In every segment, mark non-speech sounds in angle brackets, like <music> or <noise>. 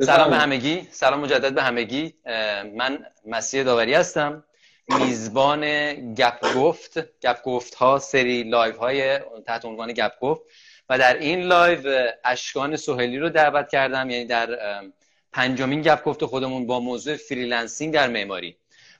سلام به همگی. سلام مجدد به همگی. من مسیح داوری هستم. میزبان گپ گفت گپ گفت ها سری live های تحت عنوان گپ گفت. و در این live اشکان سهیلی رو دعوت کردم یعنی در پنجمین گپ گفت خودمون با موضوع freelancing در معماری.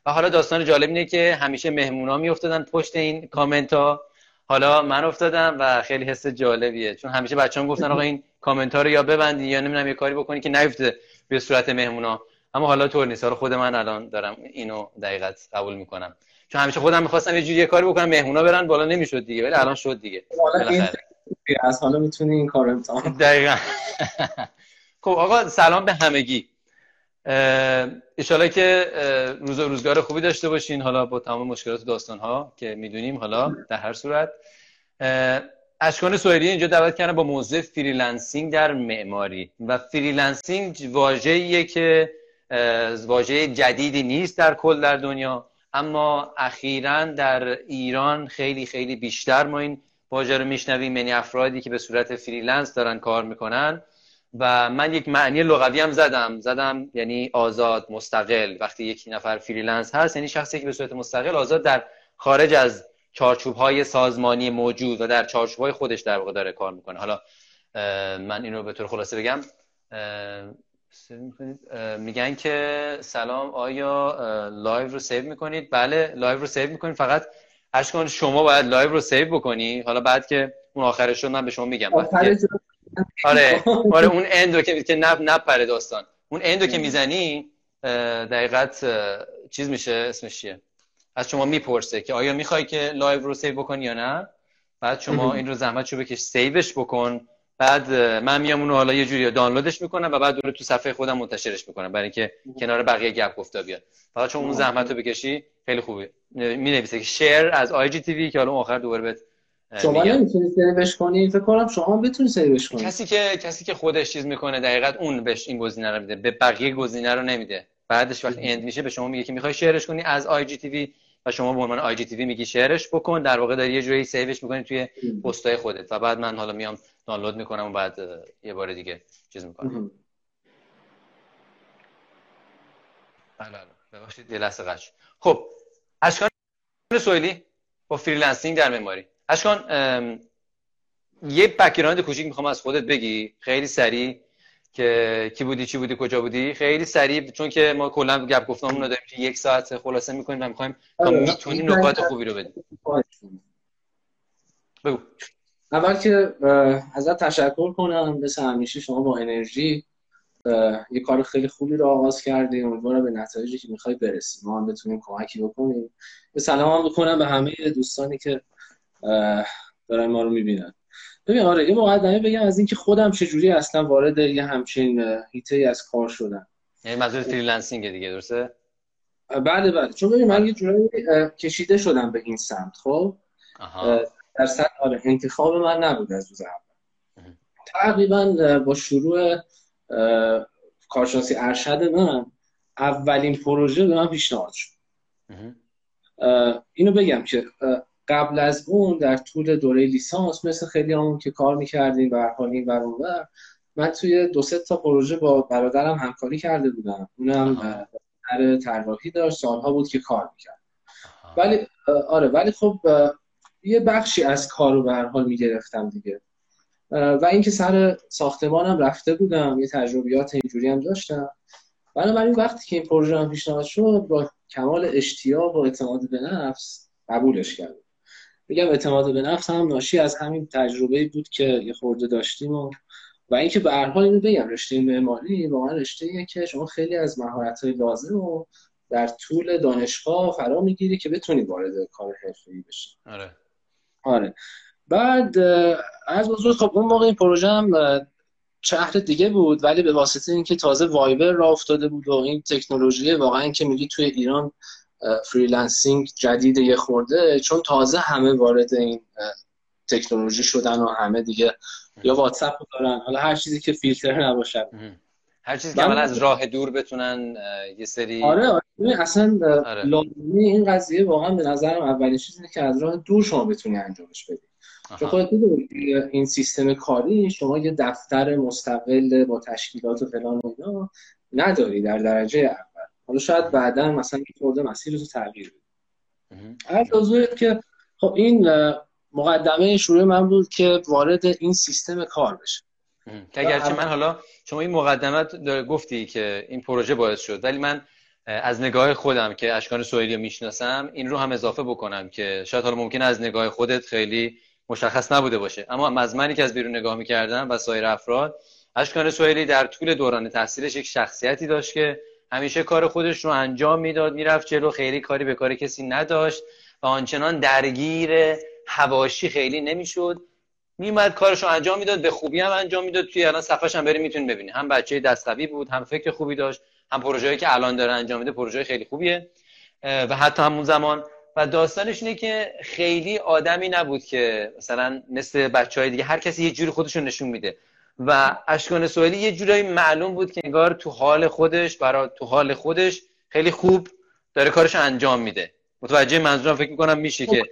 و حالا داستان جالب اینه که همیشه مهمونا میافتادن پشت این کامنت ها حالا من افتادم و خیلی حس جالبیه چون همیشه بچه‌ها گفتن آقا این کامنت ها رو یا ببندی یا نمی‌دونم یه کاری بکنی که نیفته به صورت مهمونا. اما حالا طور نیست. حالا خود من الان دارم اینو دقیقا قبول می‌کنم. چون همیشه خودم می‌خواستم یه جوری یه کاری بکنم مهمونا برن بالا نمی‌شد دیگه ولی الان شد دیگه. از حالا می‌تونی این کارو امتحان دقیقاً. <laughs> خب آقا سلام به همگی. ایشالا که روز و روزگار خوبی داشته باشین. حالا با تمام مشکلات داستان ها که می‌دونیم حالا در هر صورت. اشکان سهیلی اینجا دعوت کردن با موضوع freelancing در معماری. و freelancing واژه‌ایه که واژه جدیدی نیست در کل در دنیا اما اخیرا در ایران خیلی خیلی بیشتر ما این واژه رو میشنویم یعنی افرادی که به صورت freelance دارن کار می‌کنن. و من یک معنی لغوی هم زدم. زدم یعنی آزاد مستقل. وقتی یک نفر freelance هست یعنی شخصی که به صورت مستقل آزاد در خارج از چارچوب های سازمانی موجود و در چارچوب های خودش در واقع داره کار می‌کنه. حالا من این رو به طور خلاصه بگم. میگن که سلام آیا live رو save می‌کنید؟ بله live رو save می‌کنید. فقط اشکان شما باید live رو save بکنی. حالا بعد که اون آخرش شد من به شما میگم. آره آره اون end رو که که نپ نپره داستان. اون end رو که می‌زنی دقیقا چیز میشه اسمش چیه؟ از شما می‌پرسه که آیا می‌خوای که live رو save بکنی یا نه؟ بعد شما این رو زحمت شو بکش save ش بکن. بعد من میام اونو حالا یه جوری دانلودش می‌کنم و بعد رو تو صفحه خودم منتشرش می‌کنم برای اینکه کنار بقیه گپ گفتا بیاد. فقط چون اون زحمت رو بکشی خیلی خوبه. می نویسه که share as IGTV که حالا آخر دوباره بهت شما نمی‌تونی سیوش کنی؟ فکر کنم شما بتونی save ش کنی. کسی که کسی که خودش چیز می‌کنه دقیقاً اون بهش این گزینه رو میده به بقیه گزینه رو نمیده. بعدش وقتی end میشه به شما میگه که می‌خوای share ش کنی as IGTV و شما به عنوان IGTV میگی شیرش بکن در واقع داری یه جوری save ش می‌کنی توی پستای خودت. و بعد من حالا میام دانلود می‌کنم و بعد یه بار دیگه چیز می‌کنم. بله ببخشید یه لحظه قش خب اشکان سهیلی با freelancing در معماری. اشکان یه background کوچیک می‌خوام از خودت بگی. خیلی سریع. که کی بودی چی بودی کجا بودی؟ خیلی سریع چون که ما کلا گپ گفتمون رو داریم یک ساعت خلاصه می‌کنیم و می‌خوایم تا آره. می‌تونیم نکات خوبی رو بدیم. بگو. اول که ازت تشکر کنم مثل همیشه شما با انرژی یه کار خیلی خوبی رو آغاز کردیم. امیدوارم به نتایجی که می‌خوای برسیم ما هم بتونیم کمکی بکنیم. به سلام هم بکنم به همه دوستانی که دارن ما رو می‌بینن. ببین آره یه مقدمه بگم از اینکه خودم چجوری اصلا وارد یه همچین هیته از کار شدم. یعنی منظور freelancing دیگه درسته؟ بله بله. چون ببین من یه جورایی کشیده شدم به این سمت خب؟ در سطح آره انتخاب من نبود از روز اول. تقریبا با شروع کارشناسی ارشد من اولین پروژه به من پیشنهاد شد. اینو بگم که قبل از اون در طول دوره لیسانس مثل خیلی همون که کار می‌کردیم و حال این و من توی دو سه تا پروژه با برادرم همکاری کرده بودم. اونم در طراحی داشت سالها بود که کار می‌کرد. ولی آره ولی خب یه بخشی از کار رو به هر حال می‌گرفتم دیگه. و اینکه سر ساختمانم رفته بودم یه تجربیات اینجوری هم داشتم. بنابراین وقتی که این پروژه هم پیشنهاد شد با کمال اشتیاق و اعتماد به نفس قبولش کردم. میگم اعتماد به نفس هم ناشی از همین تجربه بود که یه خورده داشتیم و و اینکه به هر حال اینو بگم رشته معماری واقعا رشته که شما خیلی از مهارت های لازم رو در طول دانشگاه فرا می‌گیری که بتونی وارد کار حرفه‌ای بشی. آره. آره. بعد از بزرگ خب اون موقع این پروژه هم شهر دیگه بود ولی به واسطه اینکه تازه Viber راه افتاده بود و این تکنولوژی واقعا که میگی توی ایران freelancing جدید یه خورده چون تازه همه وارد این تکنولوژی شدن و همه دیگه یا واتساپ دارن. حالا هر چیزی که فیلتر نباشه. هر چیزی که از راه دور بتونن یه سری آره, آره. اصلا آره. این قضیه واقعا به نظرم اولین چیزی که از راه دور شما بتونی انجامش بدی. چون خودت این سیستم کاری شما یه دفتر مستقل با تشکیلات و فلان و اینا نداری. در درجه اول. حالا شاید بعدا مثلا یه خورده مسیر رو تغییر بدی که خب این مقدمه شروع من بود که وارد این سیستم کار بشه. که اگرچه من حالا شما این مقدمت گفتی که این پروژه باعث شد ولی من از نگاه خودم که اشکان سوئیلی رو می‌شناسم این رو هم اضافه بکنم که شاید حالا ممکن از نگاه خودت خیلی مشخص نبوده باشه. اما از منی که از بیرون نگاه می‌کردم و سایر افراد اشکان سوئیلی در طول دوران تحصیلش یک شخصیتی داشت که همیشه کار خودش رو انجام می‌داد می‌رفت جلو خیلی کاری به کار کسی نداشت و آنچنان درگیر هواشی خیلی نمی‌شد. میمد کارش رو انجام می‌داد به خوبی هم انجام می‌داد. توی الان صفحش هم بری می‌تونی ببینی هم بچه دستقوی بود هم فکر خوبی داشت هم پروژه‌ای که الان داره انجام میده پروژه خیلی خوبیه. و حتی همون زمان. و داستانش اینه که خیلی آدمی نبود که مثلا مثل بچه های دیگه هر کسی یه جوری خودش رو نشون میده. و اشکان سوالی یه جورایی معلوم بود که انگار تو حال خودش برای تو حال خودش خیلی خوب داره کارش انجام میده. متوجه منظورم فکر می‌کنم میشه که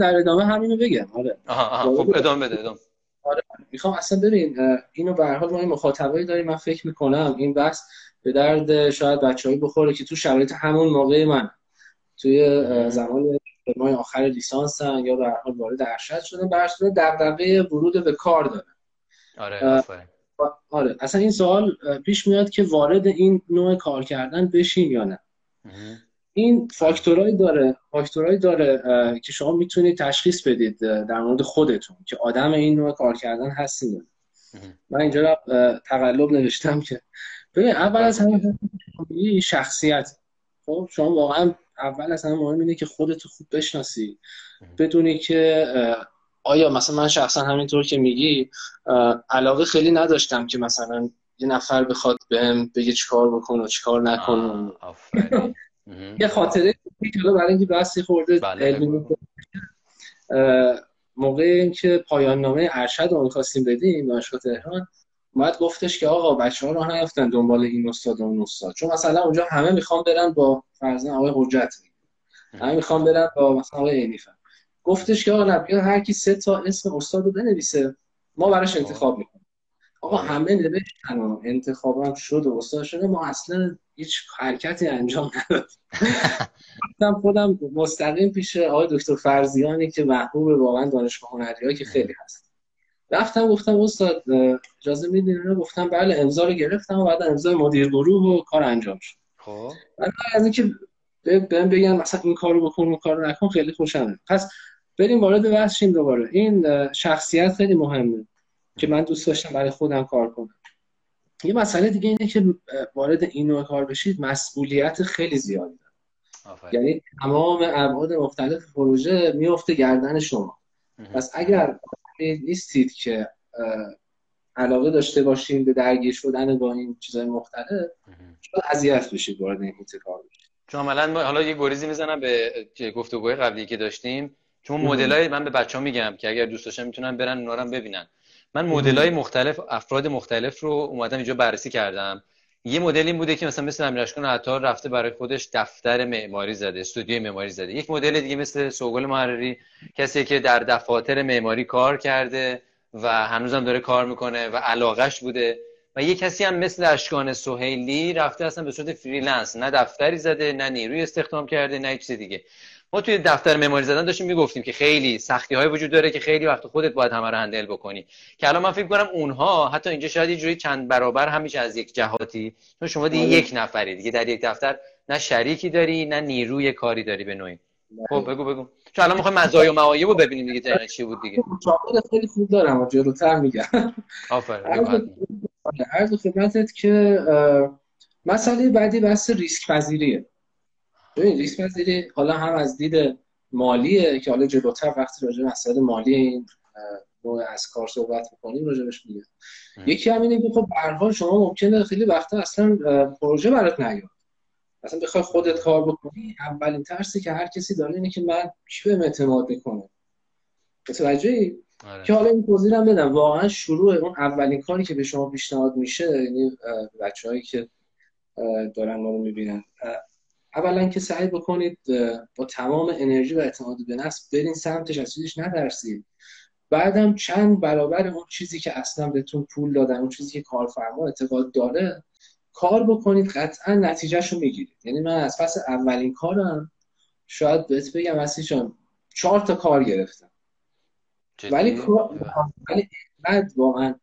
در ادامه همینو بگم. آره. آها خب ادامه بده ادامه. آره. می‌خوام اصلا ببین اینو به هر حال ما این مخاطبایی داریم من فکر می‌کنم این بحث به درد شاید بچه‌ای بخوره که تو شرایط همون موقع من توی زمان ماه آخر لیسانسن یا به هر حال وارد ارشد شدن برشون دغدغه ورود به کار دارن. آره آره اصلا این سوال پیش میاد که وارد این نوع کار کردن بشیم یا نه. این فاکتورایی داره فاکتورایی داره که شما می‌تونید تشخیص بدید در مورد خودتون که آدم این نوع کار کردن هستین من اینجا تقلب نوشتم که ببین اول از همه شخصیت. خب شما واقعا اول از همه مهم اینه که خودتو خوب بشناسی. بدونی که آیا مثلا من شخصا همینطور که میگی علاقه خیلی نداشتم که مثلا یه نفر بخواد بهم بگه چیکار بکن و چیکار نکن. یه خاطره که برای اینکه بحثی خورده بله. موقع اینکه پایان نامه ارشد رو می‌خواستیم بدیم دانشگاه تهران اومد گفتش که آقا بچه ها رو نیفتن دنبال این استاد و اون استاد. چون مثلا اونجا همه می‌خوام برن با فرضاً آقای حجت. همه می‌خوام برن با مثلا آقای اینیفر گفتش که آقا نبیا هر کی سه تا اسم استاد رو بنویسه ما براش انتخاب می‌کنیم. آقا همه نوشتن و انتخابم شد و استاد شده ما اصلا هیچ حرکتی انجام ندادیم. خودم مستقیم پیش آقای دکتر فرزیانی که محبوب واقعا دانشگاه هنری که خیلی هست. رفتم گفتم استاد اجازه میدین گفتم بله امضا رو گرفتم و بعد امضای مدیر گروه و کار انجام شد. خب. از اینکه بهم بگن مثلا این کارو بکن اون کارو نکن خیلی خوشم پس بریم وارد بحث شیم دوباره. این شخصیت خیلی مهمه که من دوست داشتم برای خودم کار کنم. یه مسئله دیگه اینه که وارد این نوع کار بشید مسئولیت خیلی زیادی داره. یعنی تمام ابعاد مختلف پروژه میفته گردن شما. پس اگر نیستید که علاقه داشته باشین به درگیر شدن با این چیزهای مختلف شاید اذیت بشید وارد این کار بشید. چون حالا یه گریزی می‌زنم به گفتگوهای قبلی که داشتیم. چون مدلای من به بچه‌ها میگم که اگر دوست داشتن می‌تونن برن اونا رو ببینن. من مدلای مختلف افراد مختلف رو اومدم اینجا بررسی کردم. یه مدل این بوده که مثلا مثل امیرشکان عطار رفته برای خودش دفتر معماری زده استودیو معماری زده. یک مدل دیگه مثل سوگل محرری کسی که در دفاتر معماری کار کرده و هنوزم داره کار می‌کنه و علاقش بوده. و یه کسی هم مثل اشکان سهیلی رفته اصلا به صورت freelance. نه دفتری زده نه نیروی استخدام کرده نه چیز دیگه. ما توی دفتر معماری زدن داشتیم می‌گفتیم که خیلی سختی های وجود داره که خیلی وقت خودت باید همه رو handle بکنی. که الان من فکر کنم اونها حتی اینجا شاید یه جوری چند برابر همیشه از یک جهاتی. چون شما دیگه آره. یک نفری دیگه در یک دفتر نه شریکی داری نه نیروی کاری داری به نوعی. خب بگو بگو. چون الان می‌خوایم مزایا و معایب رو ببینیم دیگه دقیقاً چی بود دیگه. خیلی خوب دارم و جلوتر میگم. آفرین عرض خدمتت که مسئله بعدی بحث ریسک پذیریه ببین ریسک پذیری حالا هم از دید مالیه که حالا جلوتر وقتی راجع به مسائل مالی این نوع از کار صحبت می‌کنیم راجبش میگه یکی هم اینه که خب به شما ممکنه خیلی وقتا اصلا پروژه برات نیاد. اصلا بخوای خودت کار بکنی اولین ترسی که هر کسی داره اینه که من کی به اعتماد می‌کنه متوجهی؟ آره. که حالا این توضیح هم بدم. واقعا شروع اون اولین کاری که به شما پیشنهاد میشه یعنی بچه‌هایی که دارن ما رو می‌بینن. اولا که سعی بکنید با تمام انرژی و اعتماد به نفس برین سمتش از چیزش نترسید. بعدم چند برابر اون چیزی که اصلا بهتون پول دادن اون چیزی که کارفرما اعتقاد داره کار بکنید قطعا نتیجهش رو می‌گیرید. یعنی من از پس اولین کارم شاید بهت بگم اصلی جان چهار تا کار گرفتم. ولی کار ولی بعد واقعا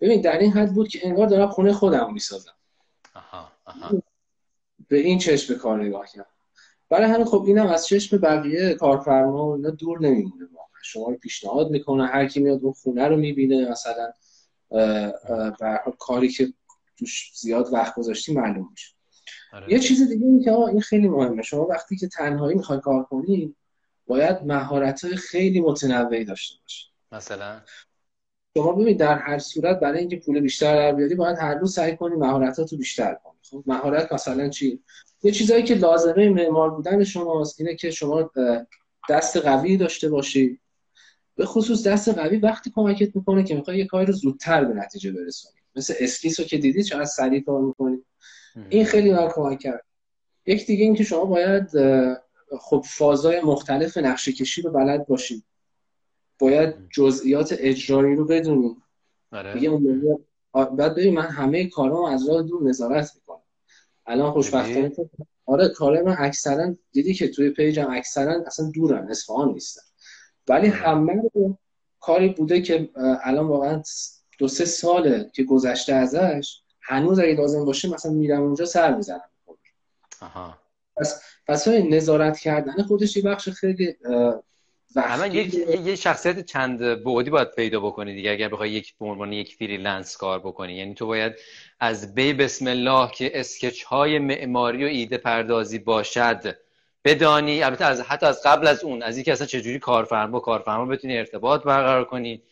ببین در این حد بود که انگار دارم خونه خودم می‌سازم. به این چشم کار نگاه کردم برای همین خب اینم از چشم بقیه کارفرما و اینا دور نمیمونه شما رو پیشنهاد می‌کنه هر کی میاد اون خونه رو می‌بینه. مثلا به کاری که توش زیاد وقت گذاشتی معلوم میشه. آره. یه چیز دیگه این که این خیلی مهمه. شما وقتی که تنهایی می‌خوای کار کنی باید مهارت خیلی متنوعی داشته باشی. مثلا؟ شما ببین در هر صورت برای اینکه پول بیشتر در بیاری باید هر روز سعی کنی مهارتاتو بیشتر کنی. خب مهارت مثلا چی؟ یه چیزایی که لازمه معمار بودن شماست اینه که شما دست قوی داشته باشی. به خصوص دست قوی وقتی کمکت می‌کنه که می‌خوای یه کاری رو زودتر به نتیجه برسونی. مثل اسکیس رو که دیدی چقدر سریع کار می‌کنی. این خیلی من کمک کرد. یک دیگه این که شما باید خب فازای مختلف نقشه کشی رو بلد باشید باید جزئیات اجرایی رو بدونی. آره. دیگه اون بعد ببین من همه کارامو از راه دور نظارت می‌کنم. الان خوشبختانه آره کار من اکثرا دیدی که توی پیجم اکثرا اصلا دورن اصفهان نیستن. ولی همه کاری بوده که الان واقعا دو سه ساله که گذشته ازش هنوز اگه لازم باشه مثلا میرم اونجا سر می‌زنم. آها. پس پس نظارت کردن خودش یه بخش خیلی همه یک یه شخصیت چند بعدی باید پیدا بکنی دیگه اگر بخوای یک به عنوان یک freelance کار بکنی. یعنی تو باید از بی بسم الله که sketch های معماری و ایده پردازی باشد بدانی. البته از حتی از قبل از اون از اینکه اصلا چجوری کارفرما کارفرما بتونی ارتباط برقرار کنی.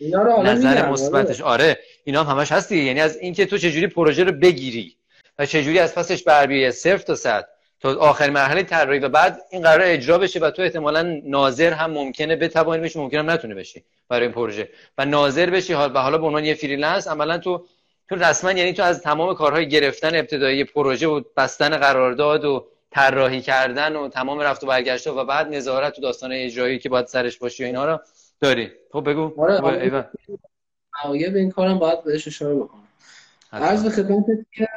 نظر مثبتش. آره. اینا هم همش هستی یعنی از اینکه تو چجوری پروژه رو بگیری و چجوری از پسش بر بیای صفر تا صد. تا آخر مرحله طراحی و بعد این قرار اجرا بشه و تو احتمالا ناظر هم ممکنه بتوانی بشی ممکنه هم نتونه بشی برای این پروژه. و ناظر بشی به حالا به عنوان یه freelance عملا تو تو رسما یعنی تو از تمام کارهای گرفتن ابتدایی پروژه و بستن قرارداد و طراحی کردن و تمام رفت و برگشت و بعد نظارت و داستان اجرایی که باید سرش باشی و اینا رو داری. خب بگو. آره آره. به این کارم باید بهش اشاره بکنم. عرض به خدمتت که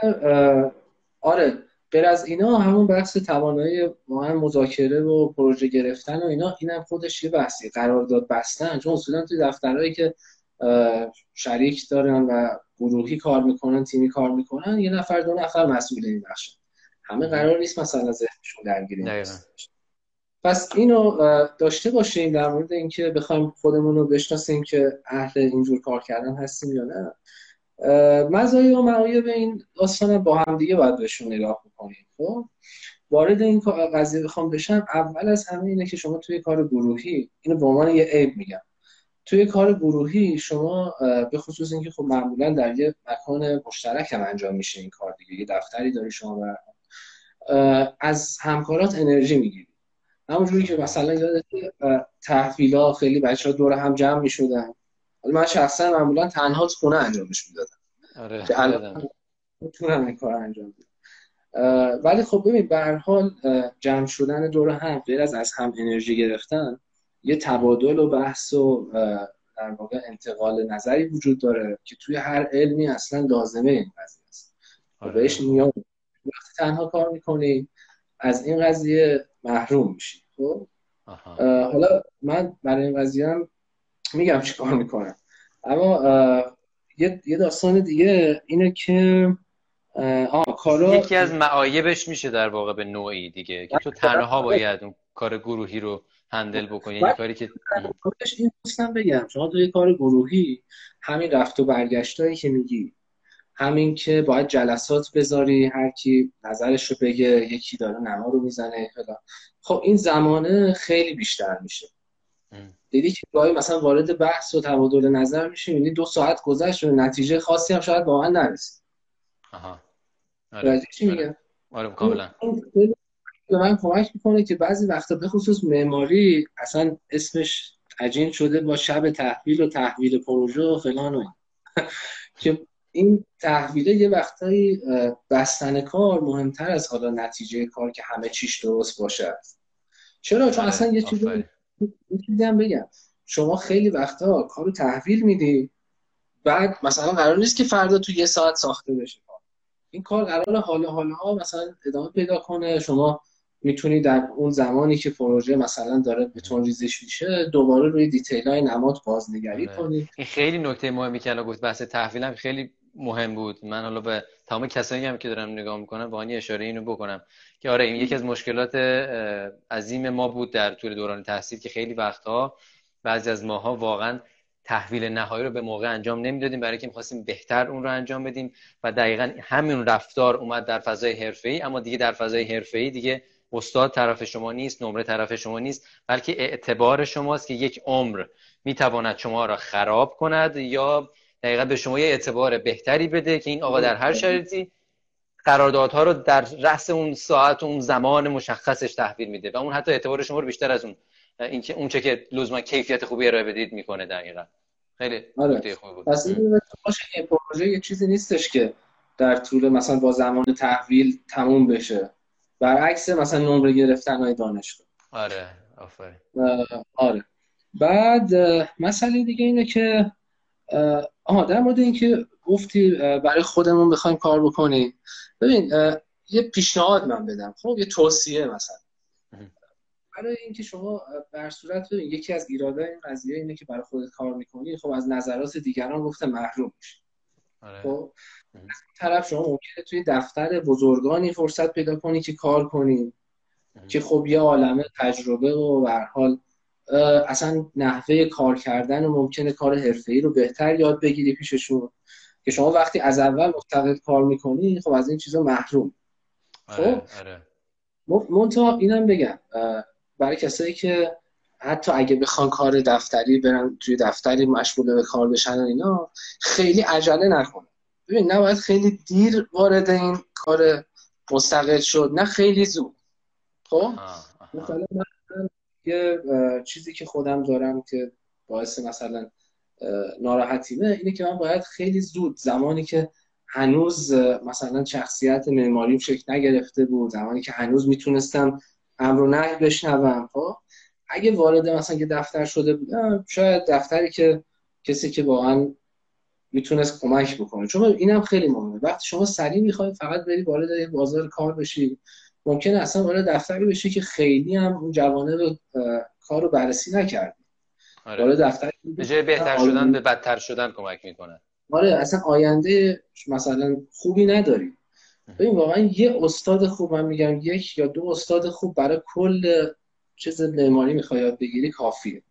آره غیر از اینا همون بحث توانایی واقعا مذاکره و پروژه گرفتن و اینا اینم خودش یه بحثی قرارداد بستن. چون اصولا توی دفترهایی که شریک دارن و گروهی کار می‌کنن تیمی کار می‌کنن یه نفر دو نفر مسئول این بخشن همه قرار نیست مثلا ذهنشون درگیری پس اینو داشته باشیم در مورد اینکه بخوایم خودمون رو بشناسیم که اهل اینجور کار کردن هستیم یا نه. مزایا و معایب این داستان با هم دیگه باید بهشون نگاه بکنیم خب؟ وارد این قضیه بخوام بشم اول از همه اینه که شما توی کار گروهی اینو به عنوان یه عیب میگم. توی کار گروهی شما به خصوص اینکه خب معمولا در یه مکان مشترک هم انجام میشه این کار دیگه یه دفتری داری شما بر از همکارات انرژی می‌گیری. همونجوری که مثلا یاد تحویلا خیلی بچه ها دور هم جمع می‌شدن. من شخصا معمولا تنها خونه انجامش می‌دادم. آره که الان می‌تونم این کار انجام بدم. ولی خب ببین به هر حال جمع شدن دور هم غیر از از هم انرژی گرفتن یه تبادل و بحث و در واقع انتقال نظری وجود داره که توی هر علمی اصلا لازمه این قضیه است. آره. بهش نیاز وقتی تنها کار می‌کنی از این قضیه محروم میشی خب؟ حالا من برای این قضیه هم میگم چی کار می‌کنم. اما یه داستان دیگه اینه که آه کارا یکی از معایبش میشه در واقع به نوعی دیگه که تو تنها باید اون کار گروهی رو هندل بکنی یعنی کاری که این دوستم بگم شما توی کار گروهی همین رفت و برگشتایی که میگی همین که باید جلسات بذاری هر کی نظرش رو بگه یکی داره نما رو می‌زنه خب این زمانه خیلی بیشتر میشه. دیدی که گاهی مثلا وارد بحث و تبادل نظر میشه یعنی دو ساعت گذشت و نتیجه خاصی هم شاید واقعا نرسید. آها. آره. چی میگم؟ آره. کاملا. به من کمک می‌کنه که بعضی وقتا به خصوص معماری اصلا اسمش عجین شده با شب تحویل و تحویل پروژه و فلان و <laughs> که این تحویله یه وقتایی بستن کار مهمتر از حالا نتیجه کار که همه چیش درست باشه چرا؟ چون آره، اصلا یه چیزی هم بگم. شما خیلی وقتا کارو تحویل میدی. بعد مثلا قرار نیست که فردا تو یه ساعت ساخته بشه این کار قرار حالا حالا ها مثلا ادامه پیدا کنه. شما می‌تونی در اون زمانی که پروژه مثلا داره بتون ریزش میشه دوباره روی دیتیل های نماد بازنگری آره. کنی. این خیلی نکته مهمی که الان گفت بحث تحویلم خیلی مهم بود. من حالا به تمام کسانی هم که دارم نگاه می‌کنم واقعا اشاره اینو بکنم. که آره این یکی از مشکلات عظیم ما بود در طول دوران تحصیل که خیلی وقتها بعضی از ماها واقعا تحویل نهایی رو به موقع انجام نمی‌دادیم. برای که می‌خواستیم بهتر اون رو انجام بدیم و دقیقا همین رفتار اومد در فضای ای اما دیگه در فضای ای دیگه استاد طرف شما نیست نمره طرف شما نیست بلکه اعتبار شماست که یک عمر می‌تواند شما را خراب کند یا دقیقا به شما یه اعتبار بهتری بده که این آقا در هر شرایطی قراردادها رو در رأس اون ساعت و اون زمان مشخصش تحویل میده و اون حتی اعتبار شما رو بیشتر از اون این که اون چه که لزوما کیفیت خوبی ارائه بدید می‌کنه دقیقا. خیلی آره. خوبی بود. پس این پروژه یه چیزی نیستش که در طول مثلا با زمان تحویل تموم بشه. برعکس مثلا نمره گرفتن های دانشگاه. آره آفرین. آره. بعد مسئله دیگه اینه که آها در مورد اینکه گفتی برای خودمون بخوایم کار بکنیم. ببین یه پیشنهاد من بدم. خب یه توصیه مثلا. برای اینکه شما بر صورت ببین یکی از ایرادای این قضیه اینه که برای خودت کار می‌کنی خب از نظرات دیگران گفته محروم میشی. آره. خب از طرف شما ممکنه توی دفتر بزرگانی فرصت پیدا کنی که کار کنی. که خب یه عالمه تجربه و به حال اصلا نحوه کار کردن و ممکنه کار حرفه‌ای رو بهتر یاد بگیری پیششون. که شما وقتی از اول مستقل کار می‌کنی خب از این چیزا محروم. خب؟ آره. آره. منتها اینم بگم. برای کسایی که حتی اگه بخوان کار دفتری برن توی دفتری مشغول به کار بشن و اینا خیلی عجله نکنه. ببین نباید خیلی دیر وارد این کار مستقل شد. نه خیلی زود. خب؟ مثلا من یه چیزی که خودم دارم که باعث مثلا ناراحتیمه اینه که من باید خیلی زود زمانی که هنوز مثلا شخصیت معماریم شکل نگرفته بود زمانی که هنوز می‌تونستم امر و نهی بشنوم خب؟ اگه وارد مثلا یه دفتر شده بودم شاید دفتری که کسی که واقعا می‌تونست کمک بکنه. چون اینم خیلی مهمه. وقتی شما سریع می‌خواید فقط بری وارد بازار کار بشی. ممکنه اصلا وارد دفتری بشی که خیلی هم اون جوانه رو کار رو بررسی نکردی آره. وارد دفتر به جای بهتر شدن به بدتر شدن کمک می‌کنه. آره اصلا آینده مثلا خوبی نداری ببین واقعا یه استاد خوب من میگم یک یا دو استاد خوب برای کل چیز معماری می‌خوای یاد بگیری کافیه.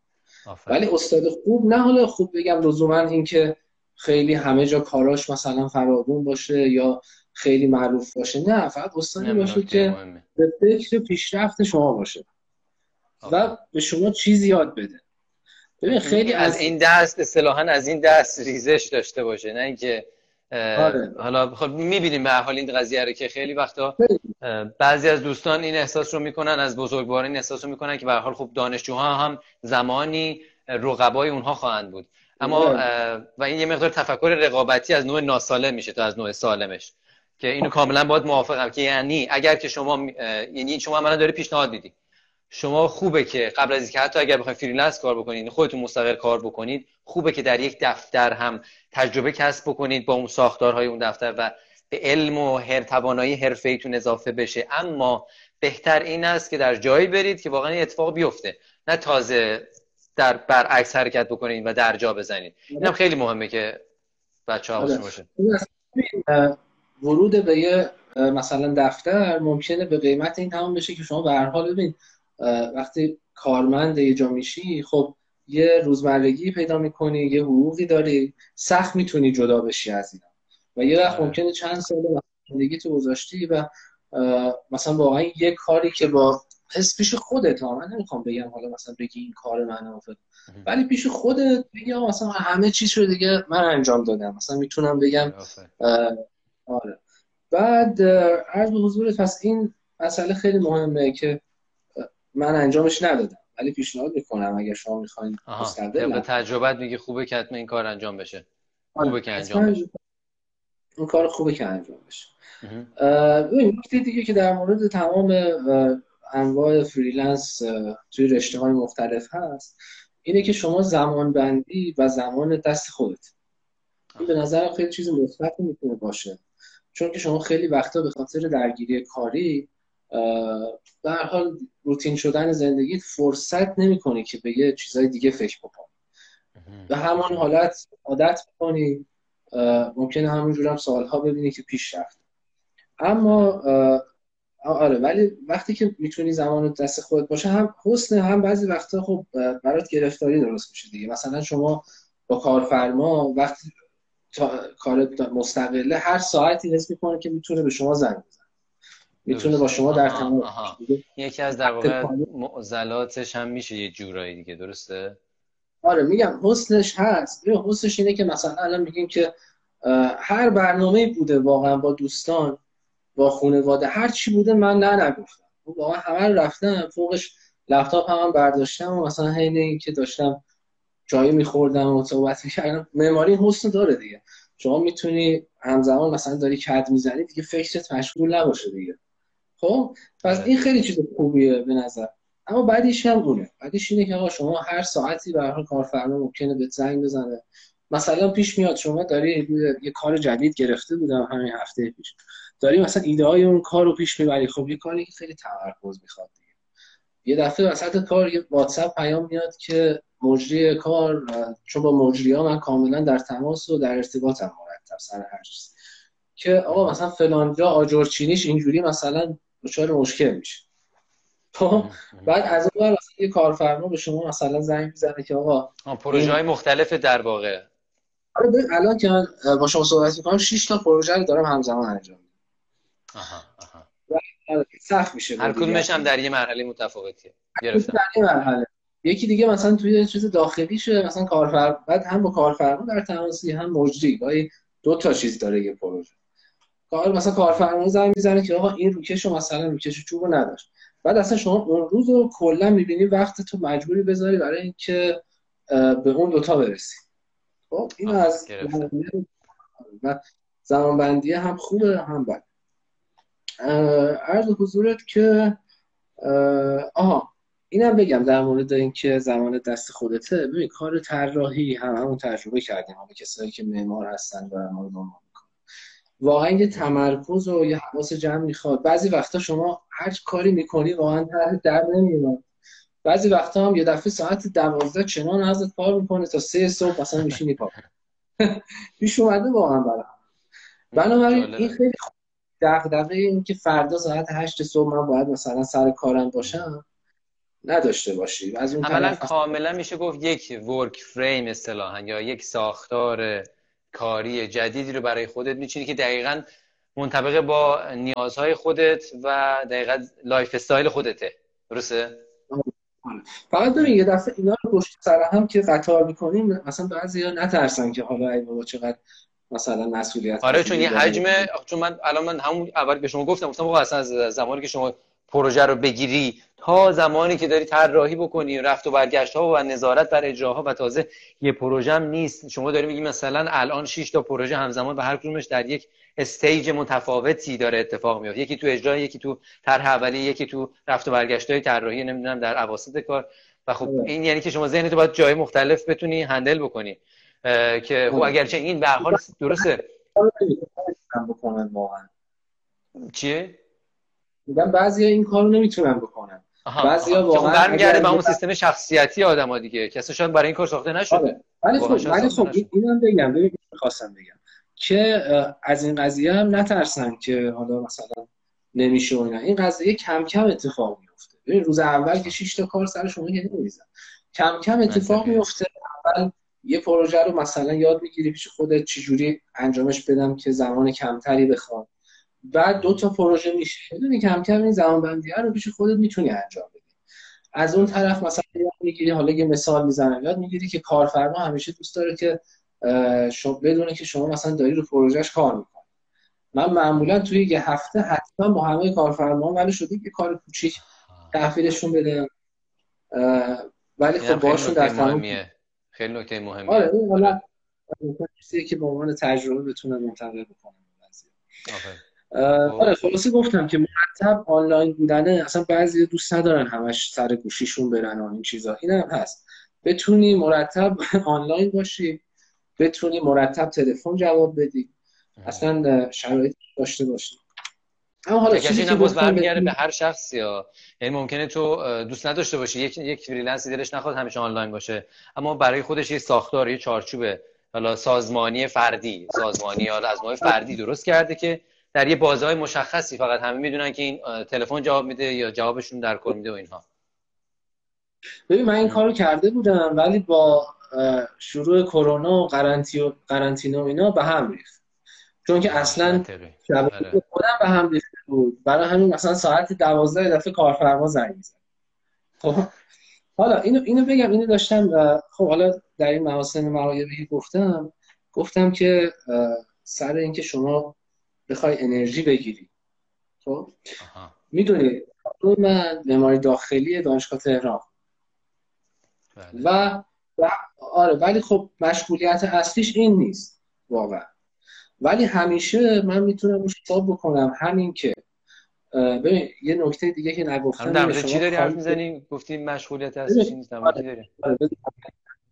ولی استاد خوب نه حالا خوب بگم لزوما اینکه خیلی همه جا کاراش مثلا فراوون باشه یا خیلی معروف باشه. نه فقط استادی باشه که به فکر پیشرفت شما باشه و به شما چیزی یاد بده. ببین خیلی از این دست اصطلاحا از این دست ریزش داشته باشه نه اینکه آره. حالا خب می‌بینیم به حال این قضیه رو که خیلی وقتا بعضی از دوستان این احساس رو می‌کنن از بزرگواران این احساس رو می‌کنن که به حال خب دانشجوها هم زمانی رقبای اونها خواهند بود. اما. و این یه مقدار تفکر رقابتی از نوع ناسالم میشه تا از نوع سالمش. که اینو کاملا باید موافقم که یعنی اگر که شما یعنی شما عملا داری پیشنهاد میدی. شما خوبه که قبل از اینکه حتی اگر بخواید freelance کار بکنید خودتون مستقل کار بکنید خوبه که در یک دفتر هم تجربه کسب بکنید با اون ساختارهای اون دفتر و به علم و هر توانایی حرفه‌ایتون اضافه بشه. اما بهتر این است که در جایی برید که واقعا اتفاق بیفته. نه تازه در برعکس حرکت بکنید و در جا بزنید. اینم خیلی مهمه که بچه ها باشه ورود به یه مثلا دفتر ممکنه به قیمت این تمام بشه که شما به هر حال ببین وقتی کارمند یه جا میشی خب یه روزمرگی پیدا می‌کنی یه حقوقی داری سخت می‌تونی جدا بشی از اینا. و یه وقت آره. ممکنه چند سال زندگی تو گذاشتی و مثلا واقعا یه کاری که با حس پیش خودت ها من نمی‌خوام بگم حالا مثلا بگی این کار من ولی پیش خودت بگی مثلا همه چیز رو دیگه من انجام دادم. مثلا می‌تونم بگم آره. بعد عرض به حضورت پس این مسئله خیلی مهمه که من انجامش ندادم ولی پیشنهاد می‌کنم اگر شما می‌خواین مستقل تجربت میگه خوبه که حتما این کار انجام بشه. آره، خوبه که انجام بشه. این کار خوبه که انجام بشه. این نکته دیگه که در مورد تمام انواع freelance توی رشته های مختلف هست اینه که شما زمان بندی و زمان دست خودت. این به نظر خیلی چیز مثبتی می‌تونه باشه. چون که شما خیلی وقتا به خاطر درگیری کاری به هر حال روتین شدن زندگی فرصت نمی‌کنی که به یه چیزای دیگه فکر بکنی. به همان حالت عادت بکنی ممکنه همونجور هم سالها ببینی که پیش رفت. اما آره ولی وقتی که می‌تونی زمان دست خودت باشه هم حسن هم بعضی وقتا خب برات گرفتاری درست میشه دیگه. مثلا شما با کارفرما وقتی کار مستقله هر ساعتی حس می‌کنه که می‌تونه به شما زنگ بزنه. می‌تونه با شما در تماس یکی از در واقع معضلاتش هم میشه یه جورایی دیگه درسته؟ آره میگم حسنش هست. حسنش اینه که مثلا الان میگیم که هر برنامه بوده واقعا با دوستان با خانواده هر چی بوده من نه نگفتم خب واقعا همه رفتم فوقش لپتاپ هم, هم برداشتم و مثلا حین این که داشتم جایی میخوردم و صحبت می‌کردم. معماری حسن داره دیگه. شما می‌تونی همزمان مثلا داری کد می‌زنی دیگه فکرت مشغول نباشه دیگه. خب؟ پس این خیلی چیز خوبیه به نظر. اما بعدیش هم اونه بعدیش اینه که آقا شما هر ساعتی به هر کارفرما ممکنه به زنگ بزنه. مثلا پیش میاد شما داری یه کار جدید گرفته بودم همین هفته پیش. داری مثلا ایده های اون کار رو پیش می‌بری. خب یه کاری که خیلی تمرکز می‌خواد. یه دفعه وسط کار یه واتساپ پیام میاد که مجری کار چون با مجری ها من کاملا در تماس و در ارتباطم مرتب سر هر چیز. که آقا مثلا فلان جا آجرچینیش اینجوری مثلا دچار مشکل میشه. خب بعد از اون مثلا یه کارفرما به شما مثلا زنگ می‌زنه که آقا پروژه های مختلف در واقع. آره الان که من با شما صحبت می‌کنم 6 تا پروژه رو دارم همزمان انجام میدم. سخت میشه هر کدومش هم در یه مرحله متفاوتیه. گرفتم. در یه مرحله. یکی دیگه مثلا توی چیز داخلی شه مثلا کارفر بعد هم با کارفرما در تماسی هم مجری گاهی دو تا چیز داره یه پروژه. کار مثلا کارفرما زنگ می‌زنه که آقا این روکشو مثلا روکش چوبو نداشت. بعد اصلا شما اون روز رو کلا می‌بینی وقت تو مجبوری بذاری برای اینکه به اون دوتا برسی. خب این از و زمان بندی هم خوبه هم بد عرض حضورت که آها اینم بگم در مورد اینکه زمان دست خودته. ببین کار طراحی هم همون تجربه کردیم همه کسایی که معمار هستن و ما رو واقعا یه تمرکز و یه حواس جمع می‌خواد. بعضی وقتا شما هر کاری می‌کنی واقعا در در نمیاد. بعضی وقتا هم یه دفعه ساعت دوازده چنان ازت کار می‌کنه تا سه صبح مثلا میشینی کار <laughs> پیش اومده واقعا برای بنابراین این خیلی دغدغه این که فردا ساعت هشت صبح من باید مثلا سر کارم باشم نداشته باشی. از اون عملا کاملا میشه گفت یک work frame اصطلاحا یا یک ساختار کاری جدیدی رو برای خودت میچینی که دقیقا منطبق با نیازهای خودت و دقیقا lifestyle خودته. درسته؟ فقط ببین یه دفعه اینا رو پشت سر هم که قطار می‌کنیم مثلا بعضی ها نترسن که حالا ای بابا چقدر مثلا مسئولیت آره چون یه حجم چون من الان من همون اول به شما گفتم گفتم اصلا از زمانی که شما پروژه رو بگیری تا زمانی که داری طراحی بکنی رفت و برگشت ها و نظارت بر اجراها و تازه یه پروژه هم نیست. شما داری میگی مثلا الان 6 تا پروژه همزمان و هر کدومش در یک استیج متفاوتی داره اتفاق میفته یکی تو اجرا یکی تو طرح اولیه یکی تو رفت و برگشت های طراحی نمی‌دونم در اواسط کار. و خب آره. این یعنی که شما ذهنتو باید جای مختلف بتونی هندل بکنی. که خب. اگرچه این به حال درسته. چیه میگم بعضی این کارو نمی‌تونن بکنن. بعضیا واقعا برمیگرده به اون سیستم شخصیتی آدما دیگه. کسی شاید برای این کار ساخته نشده. آره. ولی خب ولی خب اینم بگم ببین خواستم بگم که از این قضیه هم نترسن که حالا مثلا نمیشه اینا. این قضیه کم کم اتفاق میفته ببین روز اول که 6 تا کار سر شما که نمیزن کم کم اتفاق میفته اول یه پروژه رو مثلا یاد می‌گیری پیش خودت چجوری انجامش بدم که زمان کمتری بخواد بعد دو تا پروژه میشه. می‌دونی کم کم این زمان بندی رو پیش خودت می‌تونی انجام بدی. از اون طرف مثلا یاد می‌گیری حالا یه مثال می‌زنم. یاد می‌گیری که کارفرما همیشه دوست داره که شما بدونه که شما مثلا داری رو پروژهش کار می‌کنی. من معمولا توی یه هفته حتما با همه کارفرما ولی شده یه کار کوچیک تحویلشون بدم. ولی خب باشون در تمام خیلی نکته مهمه آره این حالا چیزی که به عنوان تجربه بتونم منتقل بکنم آره خلاصه گفتم که مرتب آنلاین بودنه اصلا بعضی دوست ندارن همش سر گوشیشون برن و این چیزا. این هم هست. بتونی مرتب <laughs> آنلاین باشی بتونی مرتب تلفن جواب بدی. اصلا شرایط داشته باشی. اما حالا چیزی که باز برمیگرده به هر شخصی یا یعنی ممکنه تو دوست نداشته باشی یک یک freelance ی دلش نخواد همیشه آنلاین باشه اما برای خودش یه ساختار یه چارچوب حالا سازمانی فردی سازمانی حالا از نوع فردی درست کرده که در یه بازهای مشخصی فقط همه می‌دونن که این تلفن جواب میده یا جوابشون در کل میده و اینها. ببین من این کارو کرده بودم ولی با شروع کرونا و قرنطینه اینا به هم ریخت. چون که اصلا شبکه آره. خودم به هم ریخته بود. برای همین مثلا ساعت دوازده دفعه کارفرما زنگ میزن خب حالا اینو اینو بگم اینو داشتم خب حالا در این محاسن معایبی گفتم. گفتم که سر اینکه شما بخوای انرژی بگیری. خب؟ می‌دونی من معماری داخلی دانشگاه تهران. بله. و, و آره ولی خب مشغولیت اصلیش این نیست واقعا. ولی همیشه من می‌تونم روش حساب بکنم. همین که ببین یه نکته دیگه که نگفتم در چی داری حرف می‌زنی؟ گفتیم مشغولیت اصلیش نیست در مورد داری؟ آره،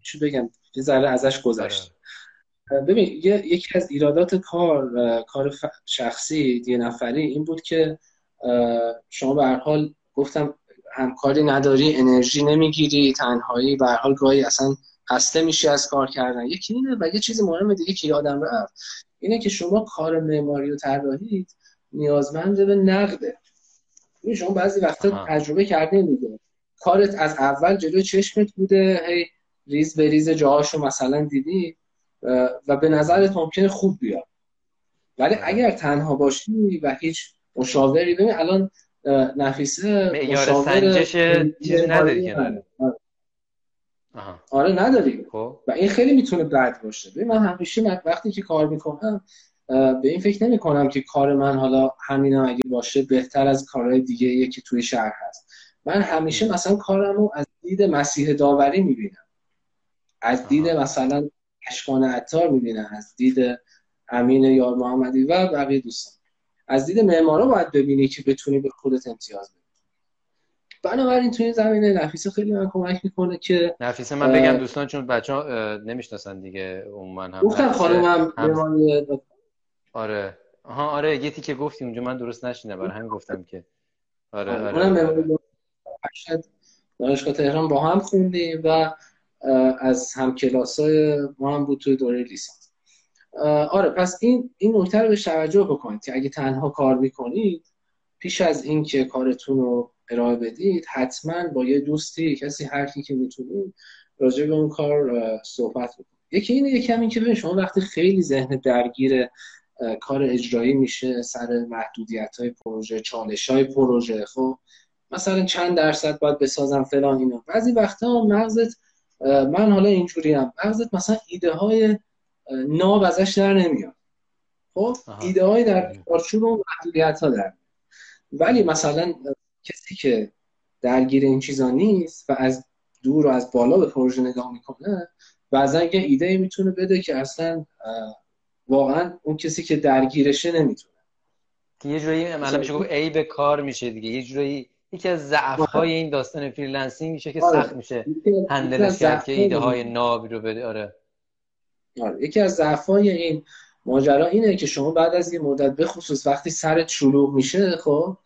چی بگم؟ یه ذره ازش گذشت. آره. ببین یکی از ایرادات کار کار شخصی یه نفری این بود که شما به هر حال گفتم همکاری نداری انرژی نمی‌گیری تنهایی به هر حال گاهی اصلا خسته میشی از کار کردن. یکی اینه و یه چیز مهم دیگه که یادم رفت. اینه که شما کار معماری و طراحی نیازمند به نقده. این شما بعضی وقتا تجربه کرده میده کارت از اول جلو چشمت بوده هی ریز به ریز جاهاشو مثلا دیدی و به نظرت ممکنه خوب بیاد. ولی اگر تنها باشی و هیچ مشاوری ببین الان نفیسه معیار سنجش چیزی نداری که آره نداری خب. و این خیلی می‌تونه بد باشه. ببین من همیشه وقتی که کار می‌کنم به این فکر نمی کنم که کار من حالا همین اگه باشه بهتر از کارهای دیگه یکی توی شهر هست. من همیشه مثلا کارم رو از دید مسیح داوری می‌بینم. از دید مثلا اشکان عطار می‌بینم از دید امین یار محمدی و بقیه دوستان. از دید معمارا باید ببینی که بتونی به خودت امتیاز بدی. بنابراین توی این زمینه نفیسه خیلی من کمک می‌کنه که نفیسه من بگم دوستان چون بچه ها نمی‌شناسن دیگه اون من هم گفتم خانمم هم... آره. آها آره یه که گفتی اونجا من درست نشینه برای همین گفتم که. آره آره, آره. دانشگاه تهران با هم خوندیم و از هم های ما هم بود توی دوره لیسانس. آره پس این این نکته رو به توجه بکنید که اگه تنها کار می‌کنید پیش از اینکه کارتون رو ارائه بدید حتما با یه دوستی کسی هر کی که می‌تونید راجع به اون کار صحبت بکنید. یکی اینه یکی همین که شما وقتی خیلی ذهن درگیر کار اجرایی میشه سر محدودیت های پروژه چالش های پروژه خب مثلا چند درصد باید بسازم فلان اینا. بعضی وقتا مغزت من حالا اینجوری هم مغزت مثلا ایده های ناب ازش در نمیاد. خب ایده های در چارچوب و محدودیت ها در ولی مثلا کسی که درگیر این چیزا نیست و از دور و از بالا به پروژه نگاه می‌کنه بعضا یه ایده می‌تونه بده که اصلا واقعا اون کسی که درگیرشه نمی‌تونه. یه جوری مثلا میشه گفت عیب کار میشه دیگه. یه جوری یکی از ضعف های این داستان freelancing میشه که آره. سخت میشه handle ش کرد که ایده های نابی رو بده. آره. آره. یکی از ضعف های این ماجرا اینه که شما بعد از یه مدت به خصوص وقتی سرت شلوغ میشه خب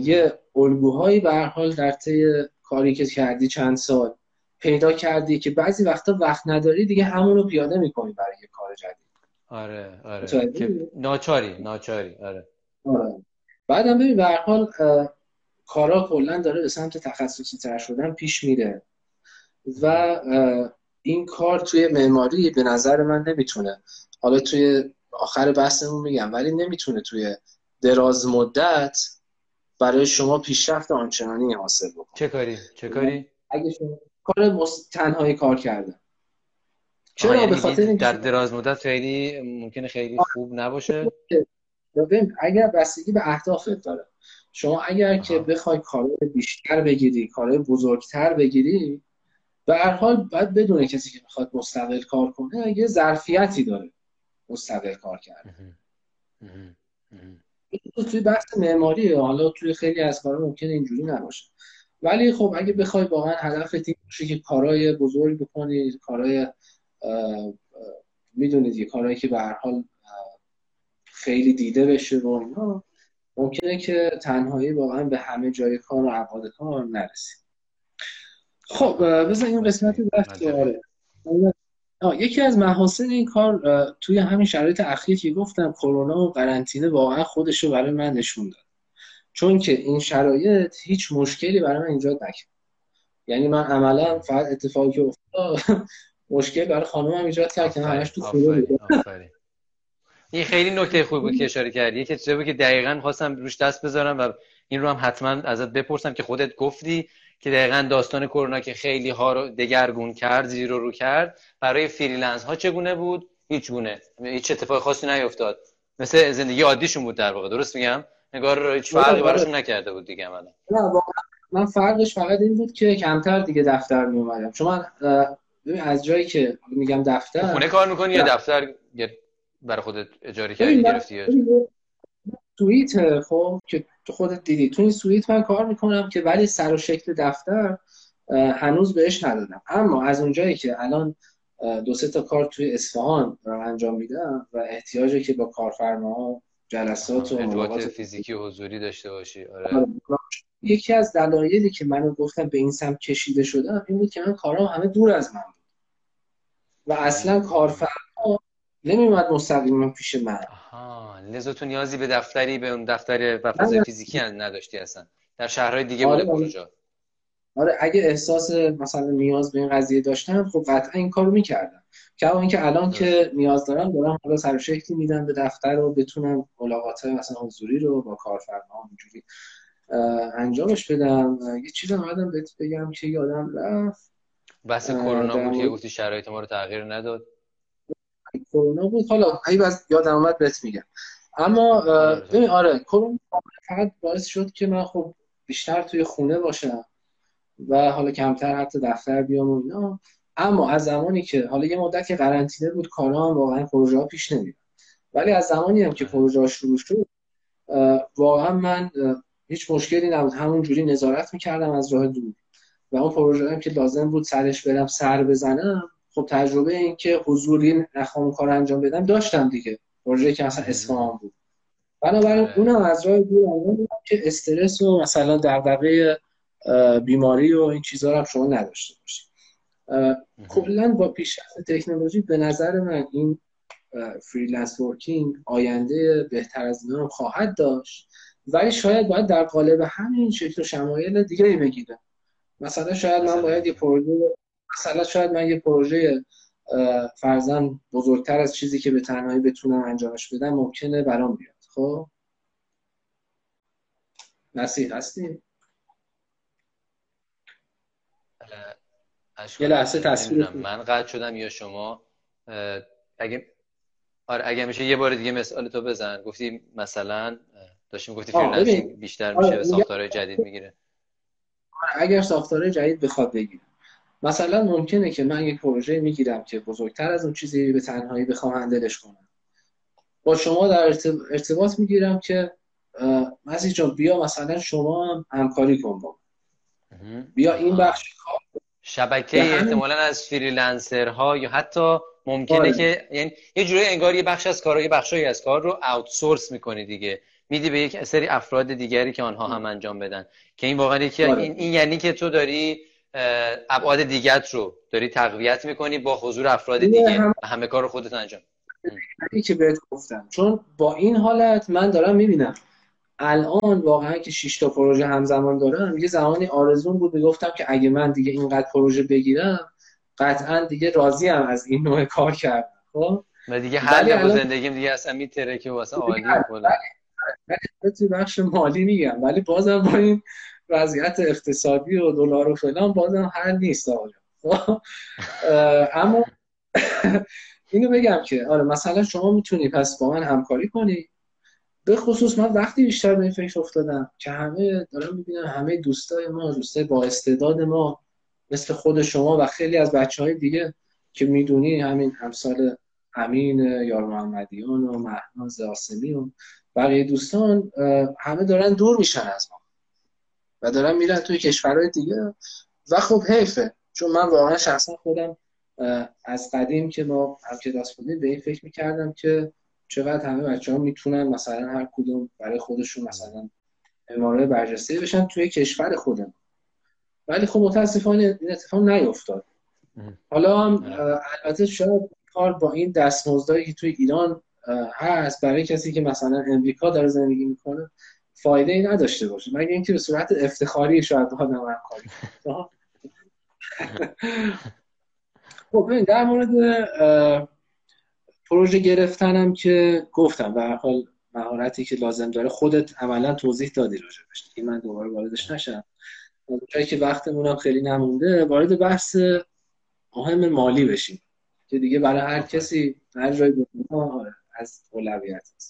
یه الگوهایی به هر حال در طی کاری که کردی چند سال پیدا کردی که بعضی وقتا وقت نداری دیگه همون رو پیاده می‌کنی برای یه کار جدید. آره آره. ناچاری ناچاری آره. آره. بعدم ببین به هر حال کارا کلا داره به سمت تخصصی تر شدن پیش میره و این کار توی معماری به نظر من نمی‌تونه. حالا توی آخر بحثمون میگم ولی نمی‌تونه توی دراز مدت برای شما پیشرفت آنچنانی حاصل بکنه چه کاری؟ چه کاری؟ اگه شما کار تنهایی کار کرده چرا یعنی به خاطر در دراز مدت خیلی ممکنه خیلی خوب نباشه؟ ببین اگر بستگی به اهدافت داره. شما اگر که بخوای کارهای بیشتر بگیری کارهای بزرگتر بگیری به هر حال باید بدونه کسی که می‌خواد مستقل کار کنه یه ظرفیتی داره مستقل کار کرده توی بحث معماری حالا توی خیلی از کارا ممکنه اینجوری نباشه. ولی خب اگه بخوای واقعا هدف این باشه که کارهای بزرگ بکنی کارهای می‌دونید یه کارهایی که به هر حال خیلی دیده بشه و اینا ممکنه که تنهایی واقعا به همه جای کار و ابعاد کار نرسید خب بذار این قسمت بحث یکی از محاسن این کار توی همین شرایط اخیر که گفتم کرونا و قرنطینه واقعا خودش رو برای من نشون داد. چون که این شرایط هیچ مشکلی برای من ایجاد نکرد. یعنی من عملا فقط اتفاقی که افتاد <laughs> مشکل برای خانمم ایجاد کرد که همش تو خونه این خیلی نکته خوبی بود که اشاره کردی. که چیزی که دقیقا خواستم روش دست بذارم و این رو هم حتما ازت بپرسم که خودت گفتی. که دقیقا داستان کرونا که خیلی ها رو دگرگون کرد زیر رو کرد برای freelance ها چگونه بود؟ هیچ گونه. هیچ اتفاق خاصی نیفتاد. مثل زندگی عادیشون بود در واقع درست میگم؟ نگار هیچ فرقی براشون نکرده بود دیگه من من فرقش فقط این بود که کمتر دیگه دفتر می اومدم چون من از جایی که میگم دفتر خونه کار می‌کنی یا دفتر برای خودت اجاره کردی گرفتی سویت خب که تو خودت دیدی. تو این سویت من کار می‌کنم که ولی سر و شکل دفتر هنوز بهش ندادم. اما از اونجایی که الان دو سه تا کار توی اصفهان انجام میدم و احتیاجی که با کارفرماها جلسات و ارتباط فیزیکی حضوری داشته باشی. آره. آره. یکی از دلایلی که منو گفتم به این سمت کشیده شدم این بود که من کارام همه دور از من بود. و اصلا کارفرما نمیومد مستقیما پیش من. آها لذا تو نیازی به دفتری به اون دفتر و فضای فیزیکی نداشتی اصلا. در شهرهای دیگه آره بوده پروژه. آره اگه احساس مثلا نیاز به این قضیه داشتم خب قطعا این کارو می‌کردم. که اینکه الان که نیاز دارم دارم حالا سر شکلی میدم به دفتر رو بتونم ملاقات مثلا حضوری رو با کارفرما اینجوری انجامش بدم. یه چیزی اومدم بهت بگم که یادم رفت. بس کرونا بود که گفتی شرایط ما رو تغییر نداد. کرونا بود. حالا ای بس یادم اومد بهت میگم. اما ببین آره کرونا فقط باعث شد که من خب بیشتر توی خونه باشم و حالا کمتر حتی دفتر بیام و اینا. اما از زمانی که حالا یه مدت که قرنطینه بود کارا هم واقعا پروژه ها پیش نمیره ولی از زمانی هم که پروژه ها شروع شد واقعا من هیچ مشکلی نبود. همون جوری نظارت می‌کردم از راه دور. و اون پروژه هم که لازم بود سرش برم سر بزنم خب تجربه این که حضوری نخوام کار انجام بدم داشتم دیگه. پروژه که مثلا اصفهان بود. بنابراین آره. اونم از راه دور انجام که استرس و مثلا دغدغه بیماری و این چیزها رو شما نداشته باشید. کلا با پیشرفت تکنولوژی به نظر من این freelance working آینده بهتر از اینا خواهد داشت. ولی شاید باید در قالب همین شکل و شمایل دیگه بگیره مثلا شاید من باید یه پروژه مثلا شاید من یه پروژه فرضاً بزرگتر از چیزی که به تنهایی بتونم انجامش بدم ممکنه برام بیاد. خب؟ نصیح هستیم یه لحظه تصویر من قطع شدم یا شما؟ اگه آره اگه میشه یه بار دیگه مثال تو بزن. گفتی مثلا داشتیم گفتی freelancing بیشتر میشه به آره، ساختارهای جدید می‌گیره. اگر ساختارهای جدید بخواد بگیره. مثلا ممکنه که من یک پروژه می‌گیرم که بزرگتر از اون چیزی به تنهایی بخوام هندلش کنم. با شما در ارتباط می‌گیرم که مزید جان بیا مثلا شما همکاری کن با بیا این بخش شبکه احتمالا از فریلنسرها یا حتی ممکنه آره. که یعنی یه جوری انگار یه بخش از کار یه بخشی از کار رو آوتسورس می‌کنی دیگه. میدی به یک سری افراد دیگری که آنها هم انجام بدن. که این واقعا که آره. این, این یعنی که تو داری ابعاد دیگت رو داری تقویت می‌کنی با حضور افراد دیگه هم... همه کار رو خودت انجام. که بهت گفتم. چون با این حالت من دارم می‌بینم. الان واقعا که 6 تا پروژه همزمان دارم یه زمانی آرزون بود می‌گفتم که اگه من دیگه اینقدر پروژه بگیرم قطعا دیگه راضی هم از این نوع کار کردم خب؟ و دیگه حل زندگیم دیگه اصلا میتره که واسه عالی ولی توی بخش مالی میگم. ولی بازم با این وضعیت اقتصادی و دلار و فلان بازم حل نیست آقا خب؟ اما <laughs> اینو بگم که آره مثلا شما می‌تونی پس با من همکاری کنی. به خصوص من وقتی بیشتر به این فکر افتادم که همه دارم می‌بینم همه دوستای ما دوستای با استعداد ما مثل خود شما و خیلی از بچه های دیگه که می‌دونی همین همسال امین یار محمدیان و مهناز آسمی و بقیه دوستان همه دارن دور میشن از ما. و دارن میرن توی کشورهای دیگه. و خب حیفه. چون من واقعا شخصا خودم از قدیم که ما هم کلاس بودیم به این فکر می‌کردم که چقدر همه بچه ها می‌تونن مثلا هر کدوم برای خودشون مثلا اماره برجسته بشن توی کشور خودم. ولی خب متاسفانه این اتفاق نیفتاد. حالا هم البته شاید کار با این دستمزدایی که توی ایران هست برای کسی که مثلا امریکا داره زندگی می‌کنه فایده ای نداشته باشه. مگه اینکه به صورت افتخاری شاید آدم همکاری خب ببین در مورد پروژه گرفتنم که گفتم به حال مهارتی که لازم داره خودت عملا توضیح دادی راجبش که من دوباره واردش نشم. جایی که وقتمون خیلی نمونده وارد بحث مهم مالی بشیم. که دیگه برای هر کسی هر جای آره، از اولویت است.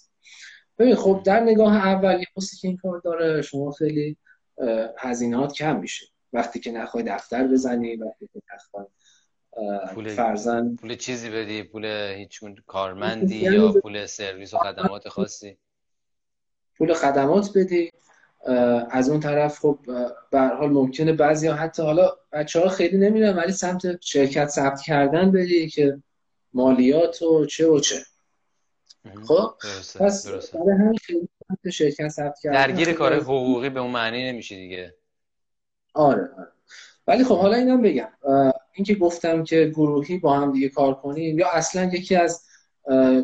ببین خب در نگاه اول یه که این کار داره شما خیلی هزینهات کم میشه. وقتی که نخوای دفتر بزنی وقتی که نخوای پول فرزن پول چیزی بدی؟ پول هیچ کارمندی یعنی یا پول سرویس و خدمات خاصی؟ پول خدمات بدی. از اون طرف خب به حال ممکنه بعضی ها حتی حالا بچه ها خیلی نمی‌دونن ولی سمت شرکت ثبت کردن بدی که مالیات و چه و چه. خب پس برای همین شرکت ثبت کردن. درگیر کار حقوقی به اون معنی نمیشه دیگه. آره, آره. ولی خب حالا اینم بگم. اینکه گفتم که گروهی با هم دیگه کار کنیم یا اصلا یکی از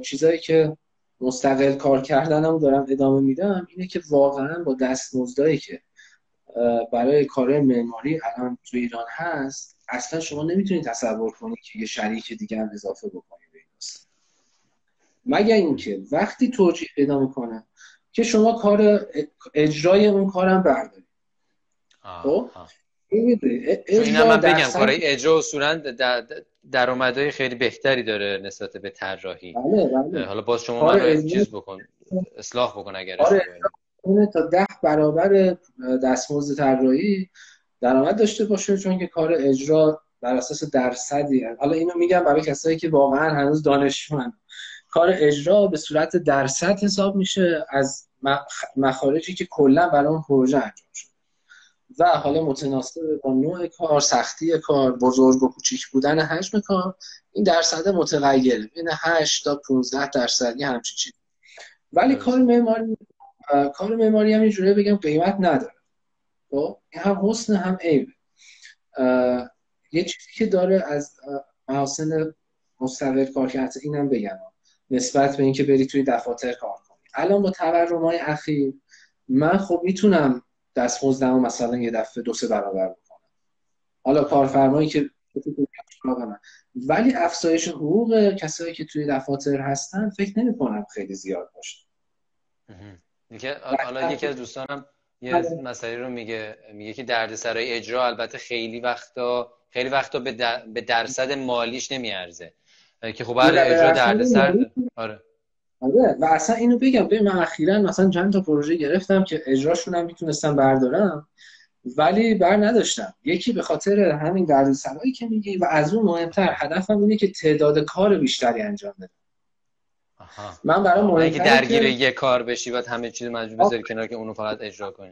چیزایی که مستقل کار کردنم دارم ادامه میدم اینه که واقعا با دستمزدایی که برای کار معماری الان تو ایران هست اصلا شما نمی‌تونید تصور کنید که یه شریک دیگه هم اضافه بکنید. مگر اینکه وقتی توجیه پیدا می‌کنه که شما کار اجرای اون کارم بردارید. خب؟ این من بگم کارهای اجرا اصولا درآمدهای خیلی بهتری داره نسبت به طراحی. بله بله. حالا باز شما من چیز بکن اصلاح بکن اگر آره تا ده برابر دستمزد طراحی درآمد داشته باشه چون که کار اجرا بر اساس درصدی حالا اینو میگم برای کسایی که واقعا هنوز دانشمند. کار اجرا به صورت درصد حساب میشه از مخارجی که کلا برای اون پروژه انجام شده و حالا متناسب با نوع کار سختی کار بزرگ و کوچیک بودن حجم کار این درصد متغیره. بین 8 تا 15 درصدی همچین چیزی. ولی کار معماری کار معماری هم اینجوری بگم قیمت نداره. خب هم حسن هم عیب. یه چیزی که داره از محاسن مستقل کار کرده اینم بگم. نسبت به اینکه بری توی دفاتر کار کنی. الان با تورم اخیر من خب می‌تونم دستمزدمو مثلا یه دفعه دو سه برابر بکنم. حالا کارفرمایی که <laughs> ولی افزایش حقوق کسایی که توی دفاتر هستن فکر نمی کنم خیلی زیاد باشه. حالا یکی از دوستانم یه بله. مسئله رو میگه میگه که دردسرای اجرا البته خیلی وقتا خیلی وقتا به, درصد مالیش نمیارزه. که خب هر اجرا دردسر آره. آره و اصلا اینو بگم ببین من اخیرا مثلا چند تا پروژه گرفتم که اجراشون هم می‌تونستم بردارم ولی بر نداشتم. یکی به خاطر همین دردسرایی که میگی و از اون مهمتر هدفم اینه که تعداد کار بیشتری انجام بدم. من برای مهمتر که درگیر یه کار بشی بعد همه چیز مجبور بذاری کنار که اونو فقط اجرا کنی.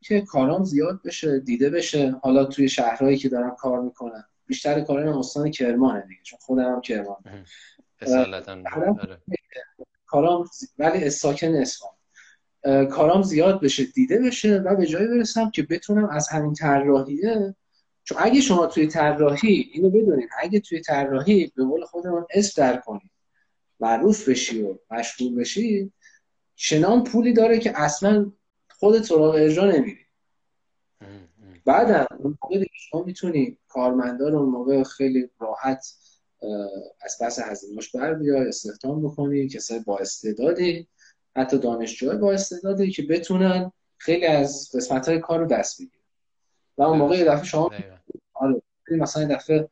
که کارام زیاد بشه دیده بشه. حالا توی شهرهایی که دارم کار می‌کنم. بیشتر کارم استان کرمانه دیگه چون خودم هم کرمان کارام ولی ساکن اصفهان. کارام زیاد بشه دیده بشه و به جایی برسم که بتونم از همین طراحیه چون اگه شما توی طراحی اینو بدونید اگه توی طراحی به قول خودمون اسم در کنید معروف بشی و مشهور بشی چنان پولی داره که اصلا خودت سراغ اجرا نمیری بعدم اون موقع شما می‌تونی کارمندا رو اون موقع خیلی راحت از پس هزینه‌اش بر بیای استخدام بکنی کسای با استعدادی حتی دانشجوهای با استعدادی که بتونن خیلی از قسمت های کار رو دست بگیرن. و اون موقع یه دفعه شما آره مثلا دفعه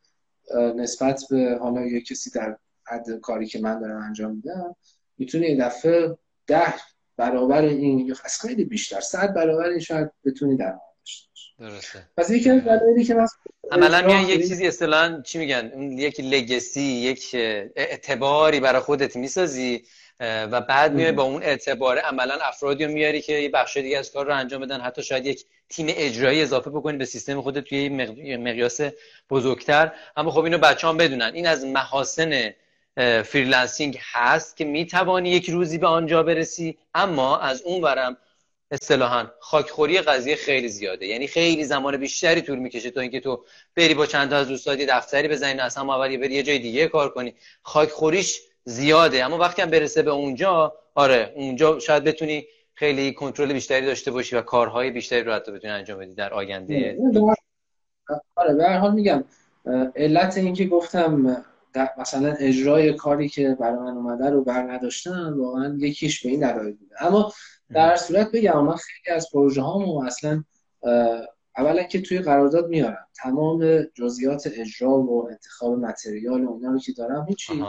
نسبت به حالا یه کسی در حد کاری که من دارم انجام میدم می‌تونه یه دفعه ده برابر این یا خیلی بیشتر صد برابر این شاید بتونی در درسته. پس یکی از دلایلی که من عملا میان یک چیزی اصطلاحا چی میگن؟ اون یک لگسی یک اعتباری برای خودت می‌سازی و بعد میای با اون اعتبار عملا افرادی رو میاری که یه بخش دیگه از کار رو انجام بدن. حتی شاید یک تیم اجرایی اضافه بکنی به سیستم خودت توی مقیاس بزرگتر. اما خب اینو بچه هم بدونن. این از محاسن freelancing هست که می‌توانی یک روزی به آنجا برسی. اما از اون ورم اصطلاحا خاکخوری قضیه خیلی زیاده. یعنی خیلی زمان بیشتری طول می‌کشه تا اینکه تو بری با چند تا از دوستات دفتری بزنی از همون اولی بری یه جای دیگه کار کنی. خاکخوریش زیاده اما وقتی هم برسه به اونجا آره اونجا شاید بتونی خیلی کنترل بیشتری داشته باشی و کارهای بیشتری رو حتی بتونی انجام بدی در آینده. آره به هر حال میگم علت اینکه گفتم مثلا اجرای کاری که برای من اومده رو بر نداشتم واقعا یکیش به این دلایل بوده. اما در صورت بگم من خیلی از پروژه هامو اصلا اولا که توی قرارداد میارم تمام جزئیات اجرا و انتخاب متریال و اینا رو که دارم هیچی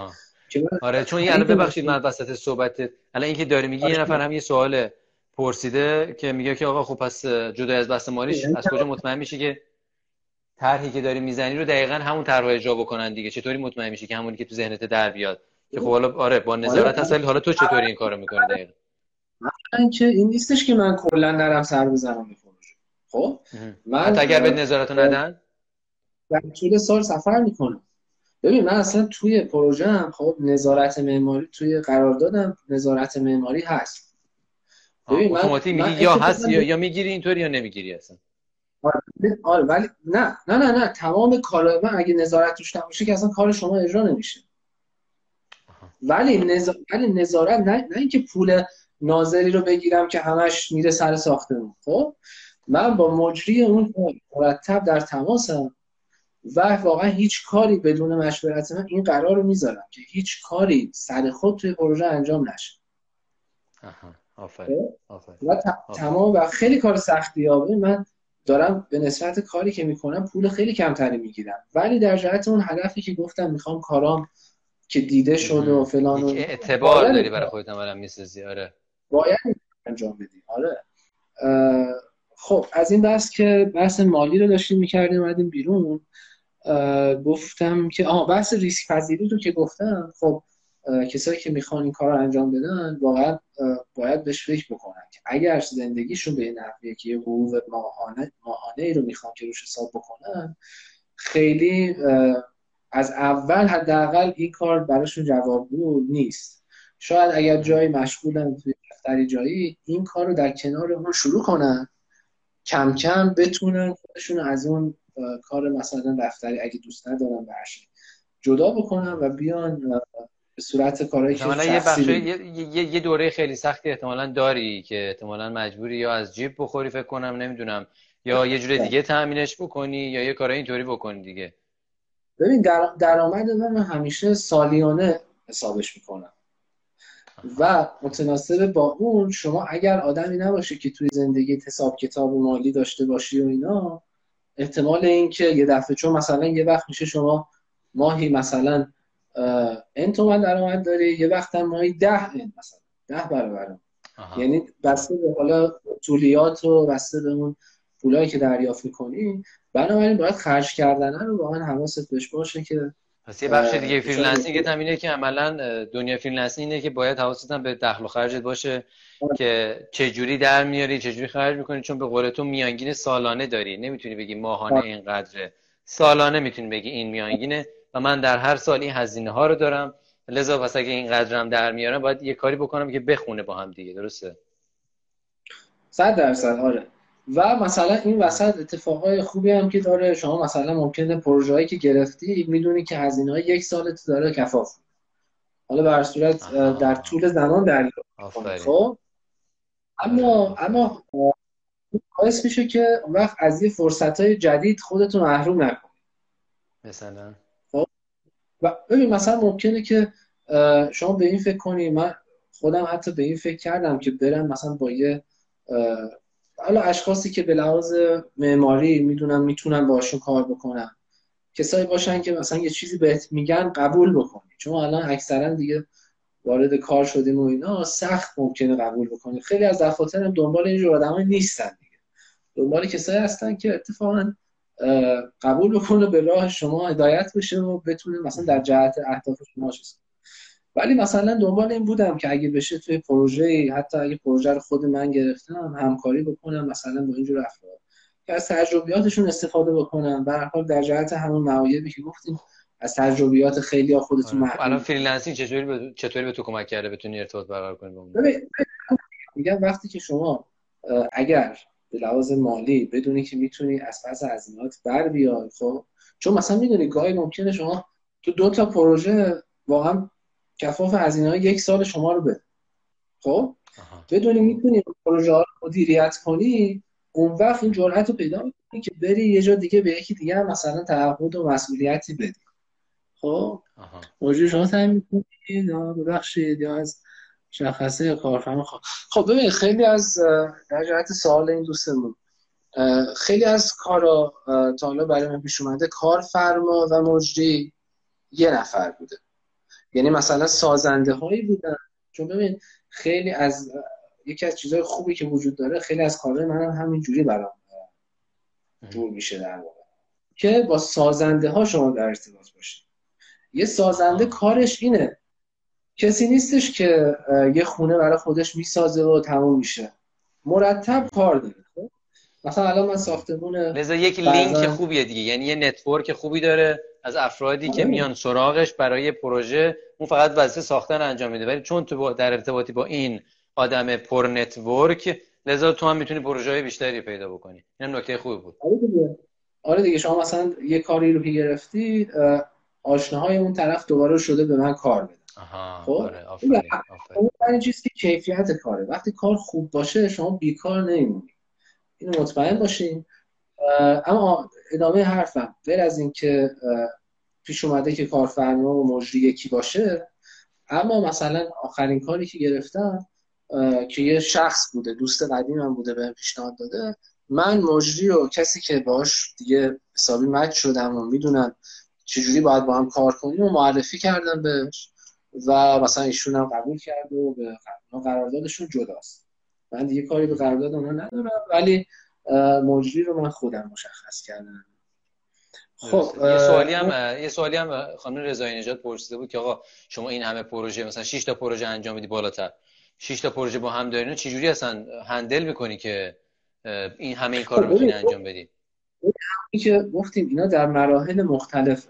آره چون یه ببخشید من وسط صحبت الان اینکه داری میگی یه نفر هم یه سوال پرسیده که میگه که آقا خب پس جدا از بحث مالیش از کجا مطمئن میشه که طرحی که داری می‌زنی رو دقیقا همون طرح اجرا بکنن دیگه. چطوری مطمئن میشی که همونی که تو ذهنت در بیاد؟ که خب حالا آره با نظارت اصلی حالا تو چطوری این کارو می‌کنی دقیقا؟ من که این نیستش که من کلا نرم سر بزنم خب؟ من اگر به نظارت ندن؟ در طول سال سفر می‌کنم. ببین من اصلا توی پروژه هم خب نظارت معماری توی قراردادم نظارت معماری هست. ببین من, میگی یا هست یا, یا می‌گیری اینطوری یا نمی‌گیری اصلا؟ آره, آره ولی نه نه نه نه تمام کار من اگه نظارت توش نباشه که اصلا کار شما اجرا نمیشه. ولی نظارت ولی نظارت نه نه اینکه پول ناظری رو بگیرم که همش میره سر ساختمون. خب؟ من با مجری اون مرتب در تماسم و واقعا هیچ کاری بدون مشورت من این قرار رو می‌ذارم که هیچ کاری سر خود توی پروژه انجام نشه. آفرین و تمام و خیلی کار سختی ها من دارم به نسبت کاری که می‌کنم پول خیلی کمتری می‌گیرم. ولی در جهت اون هدفی که گفتم می‌خوام کارام که دیده شد و فلان و اعتبار داری برای خودت عملا می‌سازی آره. باید انجام بدی آره. خب از این بحث که بحث مالی رو داشتیم می‌کردیم اومدیم بیرون. گفتم که آها بحث ریسک پذیری رو که گفتم خب کسایی که می‌خوان این کار رو انجام بدن واقعا باید بهش فکر بکنن که اگر زندگیشون به این نحویه که یه حقوق ماهانه ماهانه ای رو می‌خوان که روش حساب بکنن خیلی از اول حداقل این کار براشون جوابگو نیست. شاید اگر جایی مشغولن توی دفتری جایی این کار رو در کنار اون شروع کنن کم کم بتونن خودشون از اون کار مثلا دفتری اگه دوست ندارن برشن جدا بکنن و بیان به صورت کارهایی که یه, یه, یه دوره خیلی سختی احتمالا داری که احتمالا مجبوری یا از جیب بخوری فکر کنم نمی‌دونم. یا یه جور دیگه تامینش بکنی یا یه کارهای اینطوری بکنی دیگه. ببین در درآمد من همیشه سالیانه حسابش می‌کنم. و متناسب با اون شما اگر آدمی نباشه که توی زندگی حساب کتاب و مالی داشته باشی و اینا احتمال اینکه یه دفعه چون مثلا یه وقت میشه شما ماهی مثلا این تومن درآمد داری. یه وقت هم ماهی ده این مثلا. ده برابر. یعنی بسته به حالا طولیات و بسته به اون پولایی که دریافت می‌کنی. بنابراین باید خرج کردن رو واقعا حواست بهش باشه که پس یه بخش دیگه freelancing هم اینه که عملا دنیا freelancing اینه که باید حواست به دخل و خرجت باشه که چه جوری در میاری چه جوری خرج می‌کنی. چون به قول تو میانگین سالانه داری. نمی‌تونی بگی ماهانه اینقدره. سالانه می‌تونی بگی این میانگینه. و من در هر سال این هزینه ها رو دارم. لذا پس اگه این قدرم در میارم باید یه کاری بکنم که بخونه با هم دیگه. درسته؟ صد درصد آره. و مثلا این وسط اتفاقای خوبی هم که داره. شما مثلا ممکنه پروژه هایی که گرفتی می‌دونی که هزینه های یک سالت داره کفاف. حالا به صورت در طول زمان در خب؟ اما اما باعث میشه که وقت از یه فرصت های جدید خودتون محروم نکنید. مثلا؟ و ببین مثلا ممکنه که شما به این فکر کنی من خودم حتی به این فکر کردم که برم مثلا با یه حالا اشخاصی که به لحاظ معماری می‌دونم می‌تونن باشون کار بکنن کسایی باشن که مثلا یه چیزی بهت میگن قبول بکنی. چون الان اکثرا دیگه وارد کار شدیم و اینا سخت ممکنه قبول بکنی. خیلی از دفاتر دنبال اینجور آدمای نیستن دیگه. دنبال کسایی هستن که اتفاقا قبول بکنه به راه شما هدایت بشه و بتونه مثلا در جهت اهداف شما چیز ولی مثلا دنبال این بودم که اگه بشه توی پروژه حتی اگه پروژه رو خود من گرفتم همکاری بکنم مثلا با اینجور افراد. که از تجربیاتشون استفاده بکنم. به حال در جهت همون معایبی که گفتیم از تجربیات خیلی ها خودتون آره. الان freelancing چطوری به چطوری به تو کمک کرده؟ بتونی ارتباط برقرار کنی با میگم وقتی که شما اگر به لحاظ مالی بدونی که می‌تونی از پس هزینهات بر بیای خب؟ چون مثلا می‌دونی گاهی ممکنه شما تو دو تا پروژه واقعا کفاف هزینه یک سال شما رو بده خب؟ بدونی می‌تونی پروژه ها رو مدیریت کنی اون وقت این جرأت رو پیدا می‌کنی که بری یه جا دیگه به یکی دیگه مثلا تعهد و مسئولیتی بدی خب؟ موجود شما تعیین می‌کنید ببخشید یا از شخصه کارفرما خب خب ببین خیلی از در جهت سوال این دوستمون خیلی از کارا تا حالا برای من پیش اومده کارفرما و مجری یه نفر بوده. یعنی مثلا سازنده هایی بودن. چون ببین خیلی از یکی از چیزهای خوبی که وجود داره خیلی از کارهای من هم همینجوری برام جور میشه در واقع. که با سازنده ها شما در ارتباط باشید یه سازنده کارش اینه. کسی نیستش که یه خونه برای خودش می‌سازه و تموم میشه. مرتب کار داره خب؟ مثلا الان من ساختمون لذا یک لینک خوبیه دیگه یعنی یه network خوبی داره از افرادی که آره. میان سراغش برای پروژه اون فقط وظیفه ساختن انجام میده. ولی چون تو در ارتباطی با این آدم پر network لذا تو هم می‌تونی پروژه های بیشتری پیدا بکنی. این نکته خوبی بود. آره دیگه. آره دیگه شما مثلا یه کاری رو که گرفتی آشناهای اون طرف دوباره شده به من کار بده. خب آره اون چیزی که کیفیت کاره. وقتی کار خوب باشه شما بیکار نمیمونی. اینو مطمئن باشین. اما ادامه حرفم غیر از اینکه پیش اومده که کارفرما و مجری یکی باشه اما مثلا آخرین کاری که گرفتم که یه شخص بوده دوست قدیمم بوده به پیشنهاد داده من مجری و کسی که باش دیگه حسابی مچ شدم و می‌دونم چجوری باید با هم کار کنیم و معرفی کردم بهش. و مثلا ایشون هم قبول کرد و به قراردادشون جداست. من دیگه کاری به قرارداد اونا ندارم ولی مجری رو من خودم مشخص کردم. خب یه سوالی هم یه سوالی هم خانم رضایی نجات پرسیده بود که آقا شما این همه پروژه مثلا 6 تا پروژه انجام میدی بالاتر. 6 تا پروژه با هم دارین چجوری اصلا هندل می‌کنی که این همه این کار رو خب انجام بدی؟ این که گفتیم اینا در مراحل مختلفه.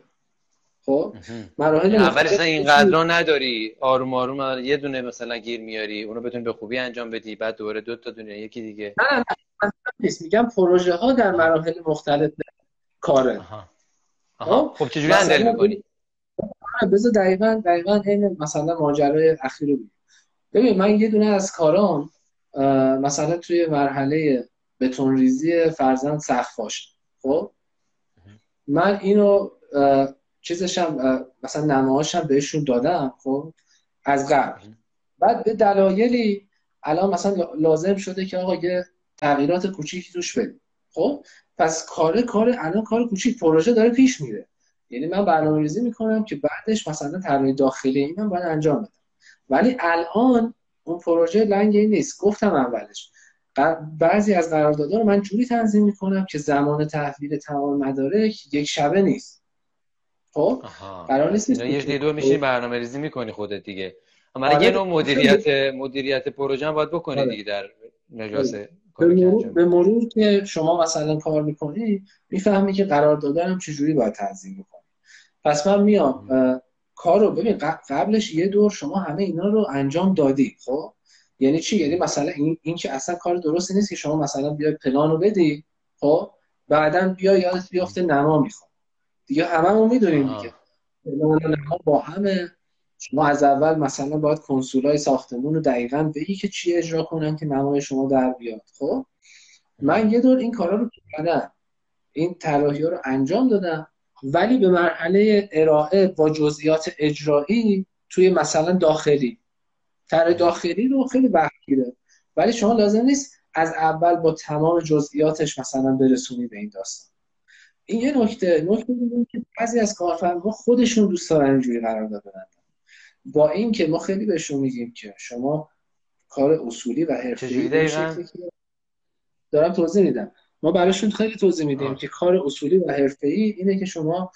خب مراحل اول اصلا اینقدر نداری. آروم آروم یه دونه مثلا گیر میاری اونو بتونی به خوبی انجام بدی بعد دوباره دو تا دونه یکی دیگه. نه نه نه نیست میگم پروژه ها در مراحل مختلف کاره. آها. آها. خب؟ چجوری هندل می‌کنی؟ بذار دقیقا دقیقا این مثلا ماجرای اخیر رو ببین من یه دونه از کارام مثلا توی مرحله بتون ریزی فرزند سقف خب؟ من اینو چیزشم مثلا نماهاشم بهشون دادم خب از قبل. بعد به دلایلی الان مثلا لازم شده که آقا یه تغییرات کوچیکی توش بدیم. خب پس کار کار الان کار کوچیک پروژه داره پیش میره. یعنی من برنامه ریزی می‌کنم که بعدش مثلا طراحی داخلی اینم باید انجام بدم. ولی الان اون پروژه لنگ نیست. گفتم اولش. بعضی از قراردادها رو من جوری تنظیم می‌کنم که زمان تحویل تمام مدارک یک شبه نیست. خب قرار نیست یه دو میشی برنامه ریزی می‌کنی خودت دیگه. اما آره. یه نوع مدیریت مدیریت پروژه هم باید بکنی آره. دیگه در مجاز به مرور که شما مثلا کار می‌کنی می‌فهمی که قرار دادن هم چجوری باید تنظیم می‌کنی پس من میام کار رو ببین قبلش یه دور شما همه اینا رو انجام دادی خب؟ یعنی چی؟ یعنی مثلا این, این که اصلا کار درستی نیست که شما مثلا بیای پلان رو بدی خب؟ بعدا بیا یادت بیافته نما می‌خوام دیگه هممون می‌دونیم دیگه. با همه شما از اول مثلا باید کنسولای ساختمون رو دقیقا بگی که چی اجرا کنن که نمای شما در بیاد. خب؟ من یه دور این کارا رو کردم. این طراحی رو انجام دادم. ولی به مرحله ارائه با جزئیات اجرایی توی مثلا داخلی. طرح داخلی رو خیلی وقت گیره ولی شما لازم نیست از اول با تمام جزئیاتش مثلا برسونی به این داستان. این یه نکته نکته دیگه که بعضی از کارفرما خودشون دوست دارن اینجوری قرار دادن با این که ما خیلی بهشون میگیم که شما کار اصولی و حرفه‌ای دارم توضیح میدم. ما براشون خیلی توضیح میدیم که کار اصولی و حرفه‌ای اینه که شما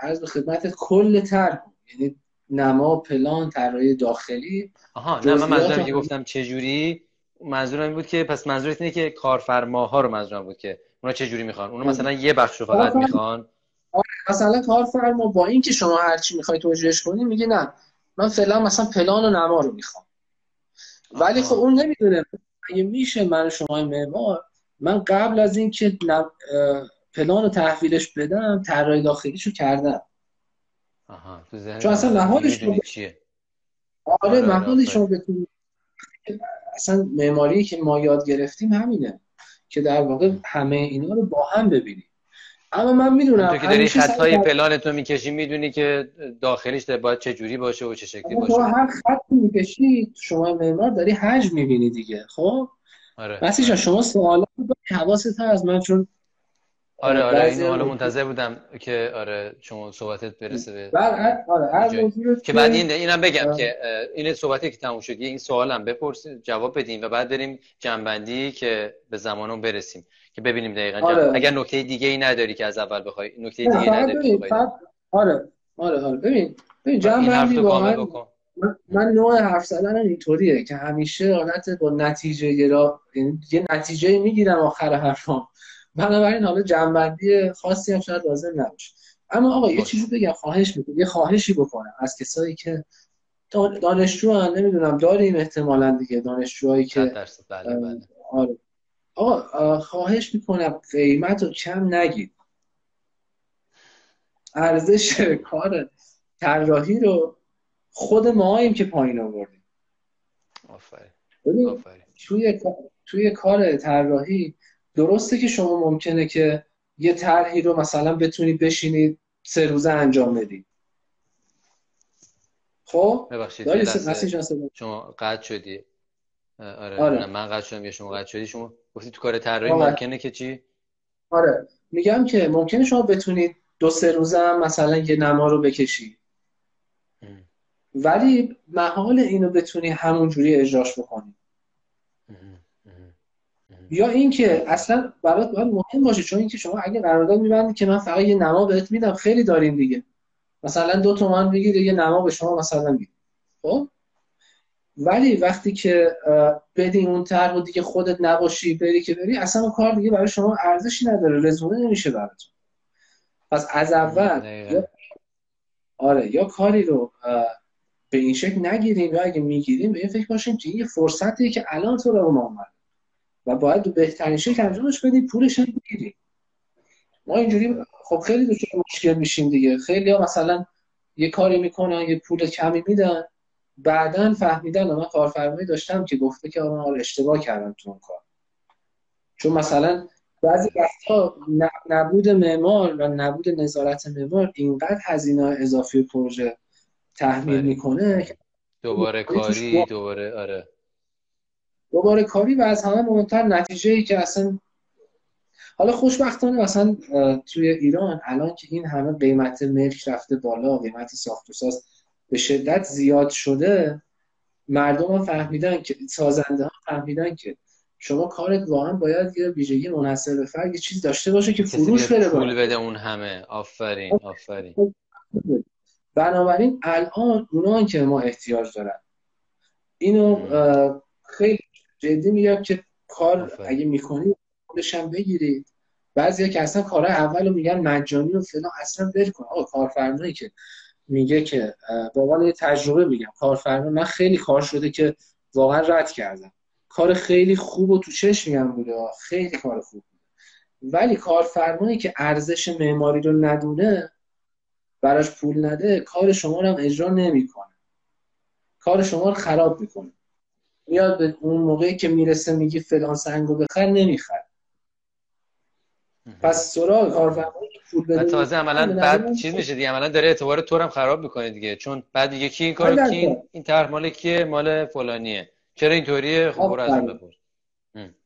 از به خدمت کل طرح یعنی نما پلان طراحی داخلی آها نه من منظورم که گفتم چه جوری منظورم این بود که پس منظورت اینه که کارفرماها رو منظورم بود که اونا چه جوری می‌خوان؟ اونا مثلا یه بخش رو فقط می‌خوان. آره، مثلا کارفرما با اینکه شما هر چی می‌خوای توجیهش کنی میگه نه من فعلا مثلا پلان و نما رو می‌خوام. ولی خب اون نمی‌دونه. اگه میشه من شما معمار من قبل از اینکه پلان رو تحویلش بدم طراحی داخلیشو کردم. آها تو چون اصلا نهادش رو چیه آره, آره, آره، شما بتونید اصلا معماری که ما یاد گرفتیم همینه. که در واقع همه اینا رو با هم ببینیم. اما من می‌دونم تو که داری خطهای پلان تو می‌کشی می‌دونی که داخلیش باید چه جوری باشه و چه شکلی باشه. هر خط می‌کشی شما معمار داری حجم می‌بینی دیگه خب؟ آره. بسیجا شما سوالات حواست از من چون آره آره این حالا منتظر بودم که آره شما صحبتت برسه به بر آره هر که بعد این اینم بگم آره. که این صحبتی که تموم شد این سوالم بپرسید جواب بدیم و بعد بریم جنبندی که به زمان برسیم که ببینیم دقیقا آره. اگر نکته دیگه ای نداری که از اول بخوای نکته دیگه ای نداری آره آره آره ببین ببین جنبندی واقعا من, من نوع حرف زدنم اینطوریه که همیشه حالت با نتیجه را یعنی یه نتیجه می‌گیرم آخر حرفام بنابراین حالا جنبندی خاصی هم شاید لازم نباشه. اما آقا یه چیزی بگم خواهش می‌کنم یه خواهشی بکنم از کسایی که دانشجو هم نمی‌دونم داریم احتمالا دیگه دانشجوهایی که بله بله. آره. آقا خواهش می‌کنم قیمت رو کم نگید. ارزش کار طراحی رو خود ما که پایین آوردیم. آفرین. توی توی کار طراحی درسته که شما ممکنه که یه طرحی رو مثلا بتونید بشینید سه روزه انجام بدید خب؟ ببخشید شما قطع شدی. آره, آره. من قطع شدم یا شما قطع شدی. شما گفتی تو کار طراحی آره. ممکنه که چی؟ آره. میگم که ممکنه شما بتونید دو سه روزه هم مثلا یه نما رو بکشید ولی محال اینو بتونی همون جوری اجراش بکنی. یا اینکه اصلا برات باید مهم باشه چون اینکه شما اگه قرارداد میبندید که من فقط یه نما بهت میدم خیلی داریم دیگه. مثلا دو تومن بگیر یه نما به شما مثلا میدم خب؟ ولی وقتی که بدی اون طرح و دیگه خودت نباشی بری که بری اصلا اون کار دیگه برای شما ارزشی نداره رزومه نمیشه براتون. پس از اول یا... آره یا کاری رو به این شکل نگیریم یا اگه می‌گیریم به این فکر باشیم که یه فرصتیه که الان تو رو ما و باید دو بهترین شکل انجامش بدیم پولش هم بگیریم ما اینجوری خب خیلی دچار مشکل میشیم دیگه. خیلی ها مثلا یه کاری می‌کنن یه پول کمی میدن. بعدا فهمیدن من کارفرمایی داشتم که گفته که آره اشتباه کردم تو اون کار. چون مثلا بعضی وقتا نبود معمار و نبود نظارت معمار اینقدر هزینه اضافی پروژه تحمیل بله. می‌کنه دوباره کاری دوباره آره. دوباره کاری و از همه مهمتر نتیجه ای که اصلا حالا خوشبختانه مثلا توی ایران الان که این همه قیمت ملک رفته بالا قیمت ساخت و ساز به شدت زیاد شده مردم هم فهمیدن که سازنده ها فهمیدن که شما کارت واقعا باید یه ویژگی منحصر به فرد یه چیز داشته باشه که فروش بده پول بده اون همه. آفرین آفرین. بنابراین الان اونا که ما احتیاج دارن. اینو خیلی جدی میگم که کار اگه می‌کنی خودش هم بگیرید بعضیا که اصلا کارهای اول رو میگن مجانی و فلان اصلا ول کن. آقا کارفرمایی که میگه که با تجربه میگم. کارفرما من خیلی کار شده که واقعا رد کردم. کار خیلی خوب و تو چشم میگم بوده. خیلی کار خوب بوده ولی کارفرمایی که ارزش معماری رو ندونه براش پول نده کار شما رو هم اجرا نمی‌کنه. کار شما رو خراب می‌کنه. میاد به اون موقعی که می‌رسه میگی فلان سنگو بخر نمیخر پس سراغ کارفرمایی پول بده تازه عملا بعد چیز میشه دیگه عملا داره اعتبار تو هم خراب می‌کنه دیگه چون بعد دیگه کی این کارو کی؟ این, این طرح مال کیه؟ مال فلانیه. چرا اینطوریه خب برو از اون بپرس.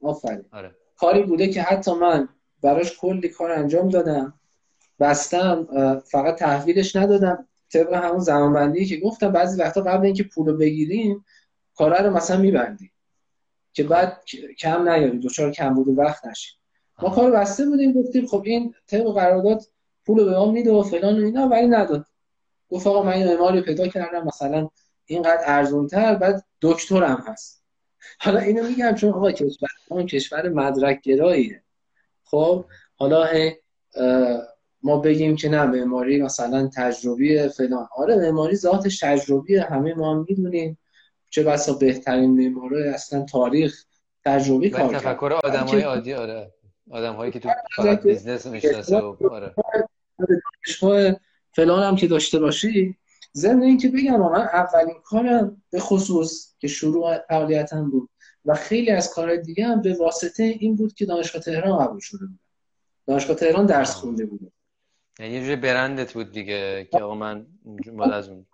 آفرین. آره. کاری بوده که حتی من براش کلی کار انجام دادم. بستم فقط تحویلش ندادم. طبق همون زمانبندی که گفتم بعضی وقتا قبل اینکه پولو بگیریم کاره رو مثلا میبندی که بعد کم نیاری دوچار کم بود وقت نشی ما کار بسته بودیم گفتیم خب این طبق قرارداد پول به ما میده و فلان و اینا ولی نداد. گفت آقا من یه معماری پیدا کردم مثلا اینقدر ارزونتر بعد دکترم هست. حالا اینو میگم چون آقا کشور اون کشور مدرک گراییه خب حالا ما بگیم که نه معماری مثلا تجربی فلان. آره معماری ذاتش تجربیه همه ما هم می‌دونیم. چه بسا بهترین معمارای اصلا تاریخ تجربی کار تفکر آدم های عادی آره. آدم هایی که تو فقط business می‌شناسه آره. فلان هم که داشته باشی ضمن اینکه بگم من اولین کارم به خصوص که شروع فعالیتم بود و خیلی از کار دیگه هم به واسطه این بود که دانشگاه تهران قبول شده بود دانشگاه تهران درس خونده بود یعنی یه برندت بود دیگه که آقا من مال از اون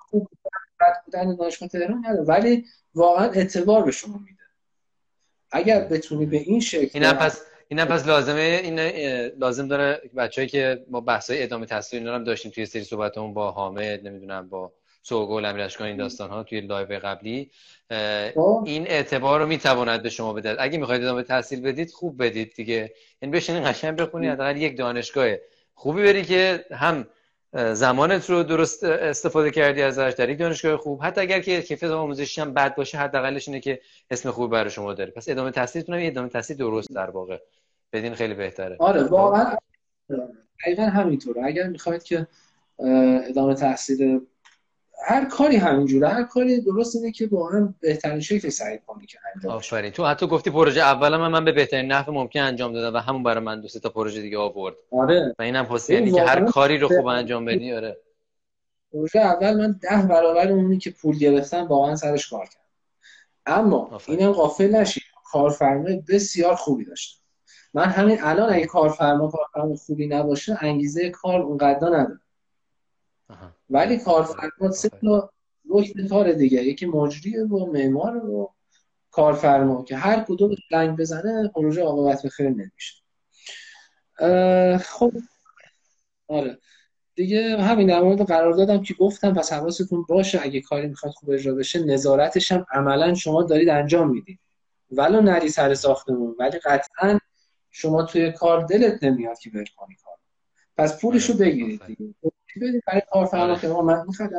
بودن دانشگاه تهران نداره ولی واقعا اعتبار به شما میده. اگر بتونی به این شکل اینا پس اینا پس لازمه این لازم داره بچه‌ای که ما بحث‌های ادامه تحصیل اینا هم داشتیم توی سری صحبتمون با حامد نمی‌دونم با سوگل امیرشکان این داستان ها توی live قبلی. خب. این اعتبار رو می‌تواند به شما بده اگه می‌خواید ادامه تحصیل بدید خوب بدید دیگه. یعنی بشینین قشنگ بخونید حداقل یک دانشگاه خوبی بری که هم زمانت رو درست استفاده کردی ازش در یک دانشگاه خوب. حتی اگر که کیفیت آموزشی هم بد باشه حداقلش اینه که اسم خوبی برای شما داره. پس ادامه تحصیلتون هم ادامه تحصیل درست در واقع. بدین خیلی بهتره. آره واقعا دقیقا همینطوره. اگر می‌خواید که ادامه تحصیل هر کاری همینجوره. هر کاری درست اینه که با هم بهترین شکل سعی کنی که انجام آفرین. تو حتی گفتی پروژه اول من, من به بهترین نحو ممکن انجام دادم و همون برای من دو تا پروژه دیگه آورد. آره. و اینم حسینی که هر کاری رو خوب انجام بدی آره. پروژه اول من ده برابر اونی که پول گرفتم واقعا سرش کار کردم اما آفرین. اینم غافل نشید کارفرمای بسیار خوبی داشتم. من همین الان اگه کارفرما کارفرما خوبی نباشه انگیزه کار اونقدر نداره ولی کارفرما سه تا رکن کار دیگه. یکی مجری و معمار و کارفرما که هر کدوم رنگ بزنه پروژه عاقبت به خیر نمیشه. خب. آره. دیگه همین در مورد قرار دادم که گفتم پس حواستون باشه اگه کاری می‌خواد خوب اجرا بشه نظارتش هم عملا شما دارید انجام می‌دید. ولو نری سر ساختمون ولی قطعا شما توی کار دلت نمیاد که ول کنی کار. پس پولشو بگیرید دیگه. بدید برای کارفرما که من می‌خوام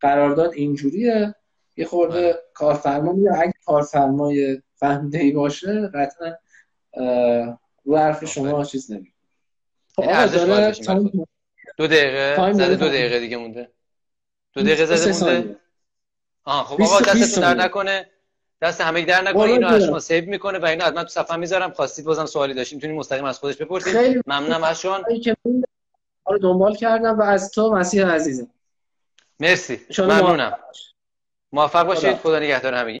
قرارداد اینجوریه. یه خورده کارفرما میگه اگه کارفرمای فهمیده ای باشه قطعا رو حرف شما چیز نمی‌کنه. خب دو دقیقه زده دو دقیقه دیگه مونده. دو دقیقه زده مونده؟ آه خب آقا دستتون در نکنه. دست همه در نکنه. اینو شما سیو می‌کنه و اینو من تو صفحه می‌ذارم. خواستید بازم سوالی داشتیم می‌تونید مستقیم از خودش بپرسید ممنونم ازشون. رو دنبال کردم و از تو مسیح عزیزم. مرسی. ممنونم. موفق باشید. خدا. نگهدار همین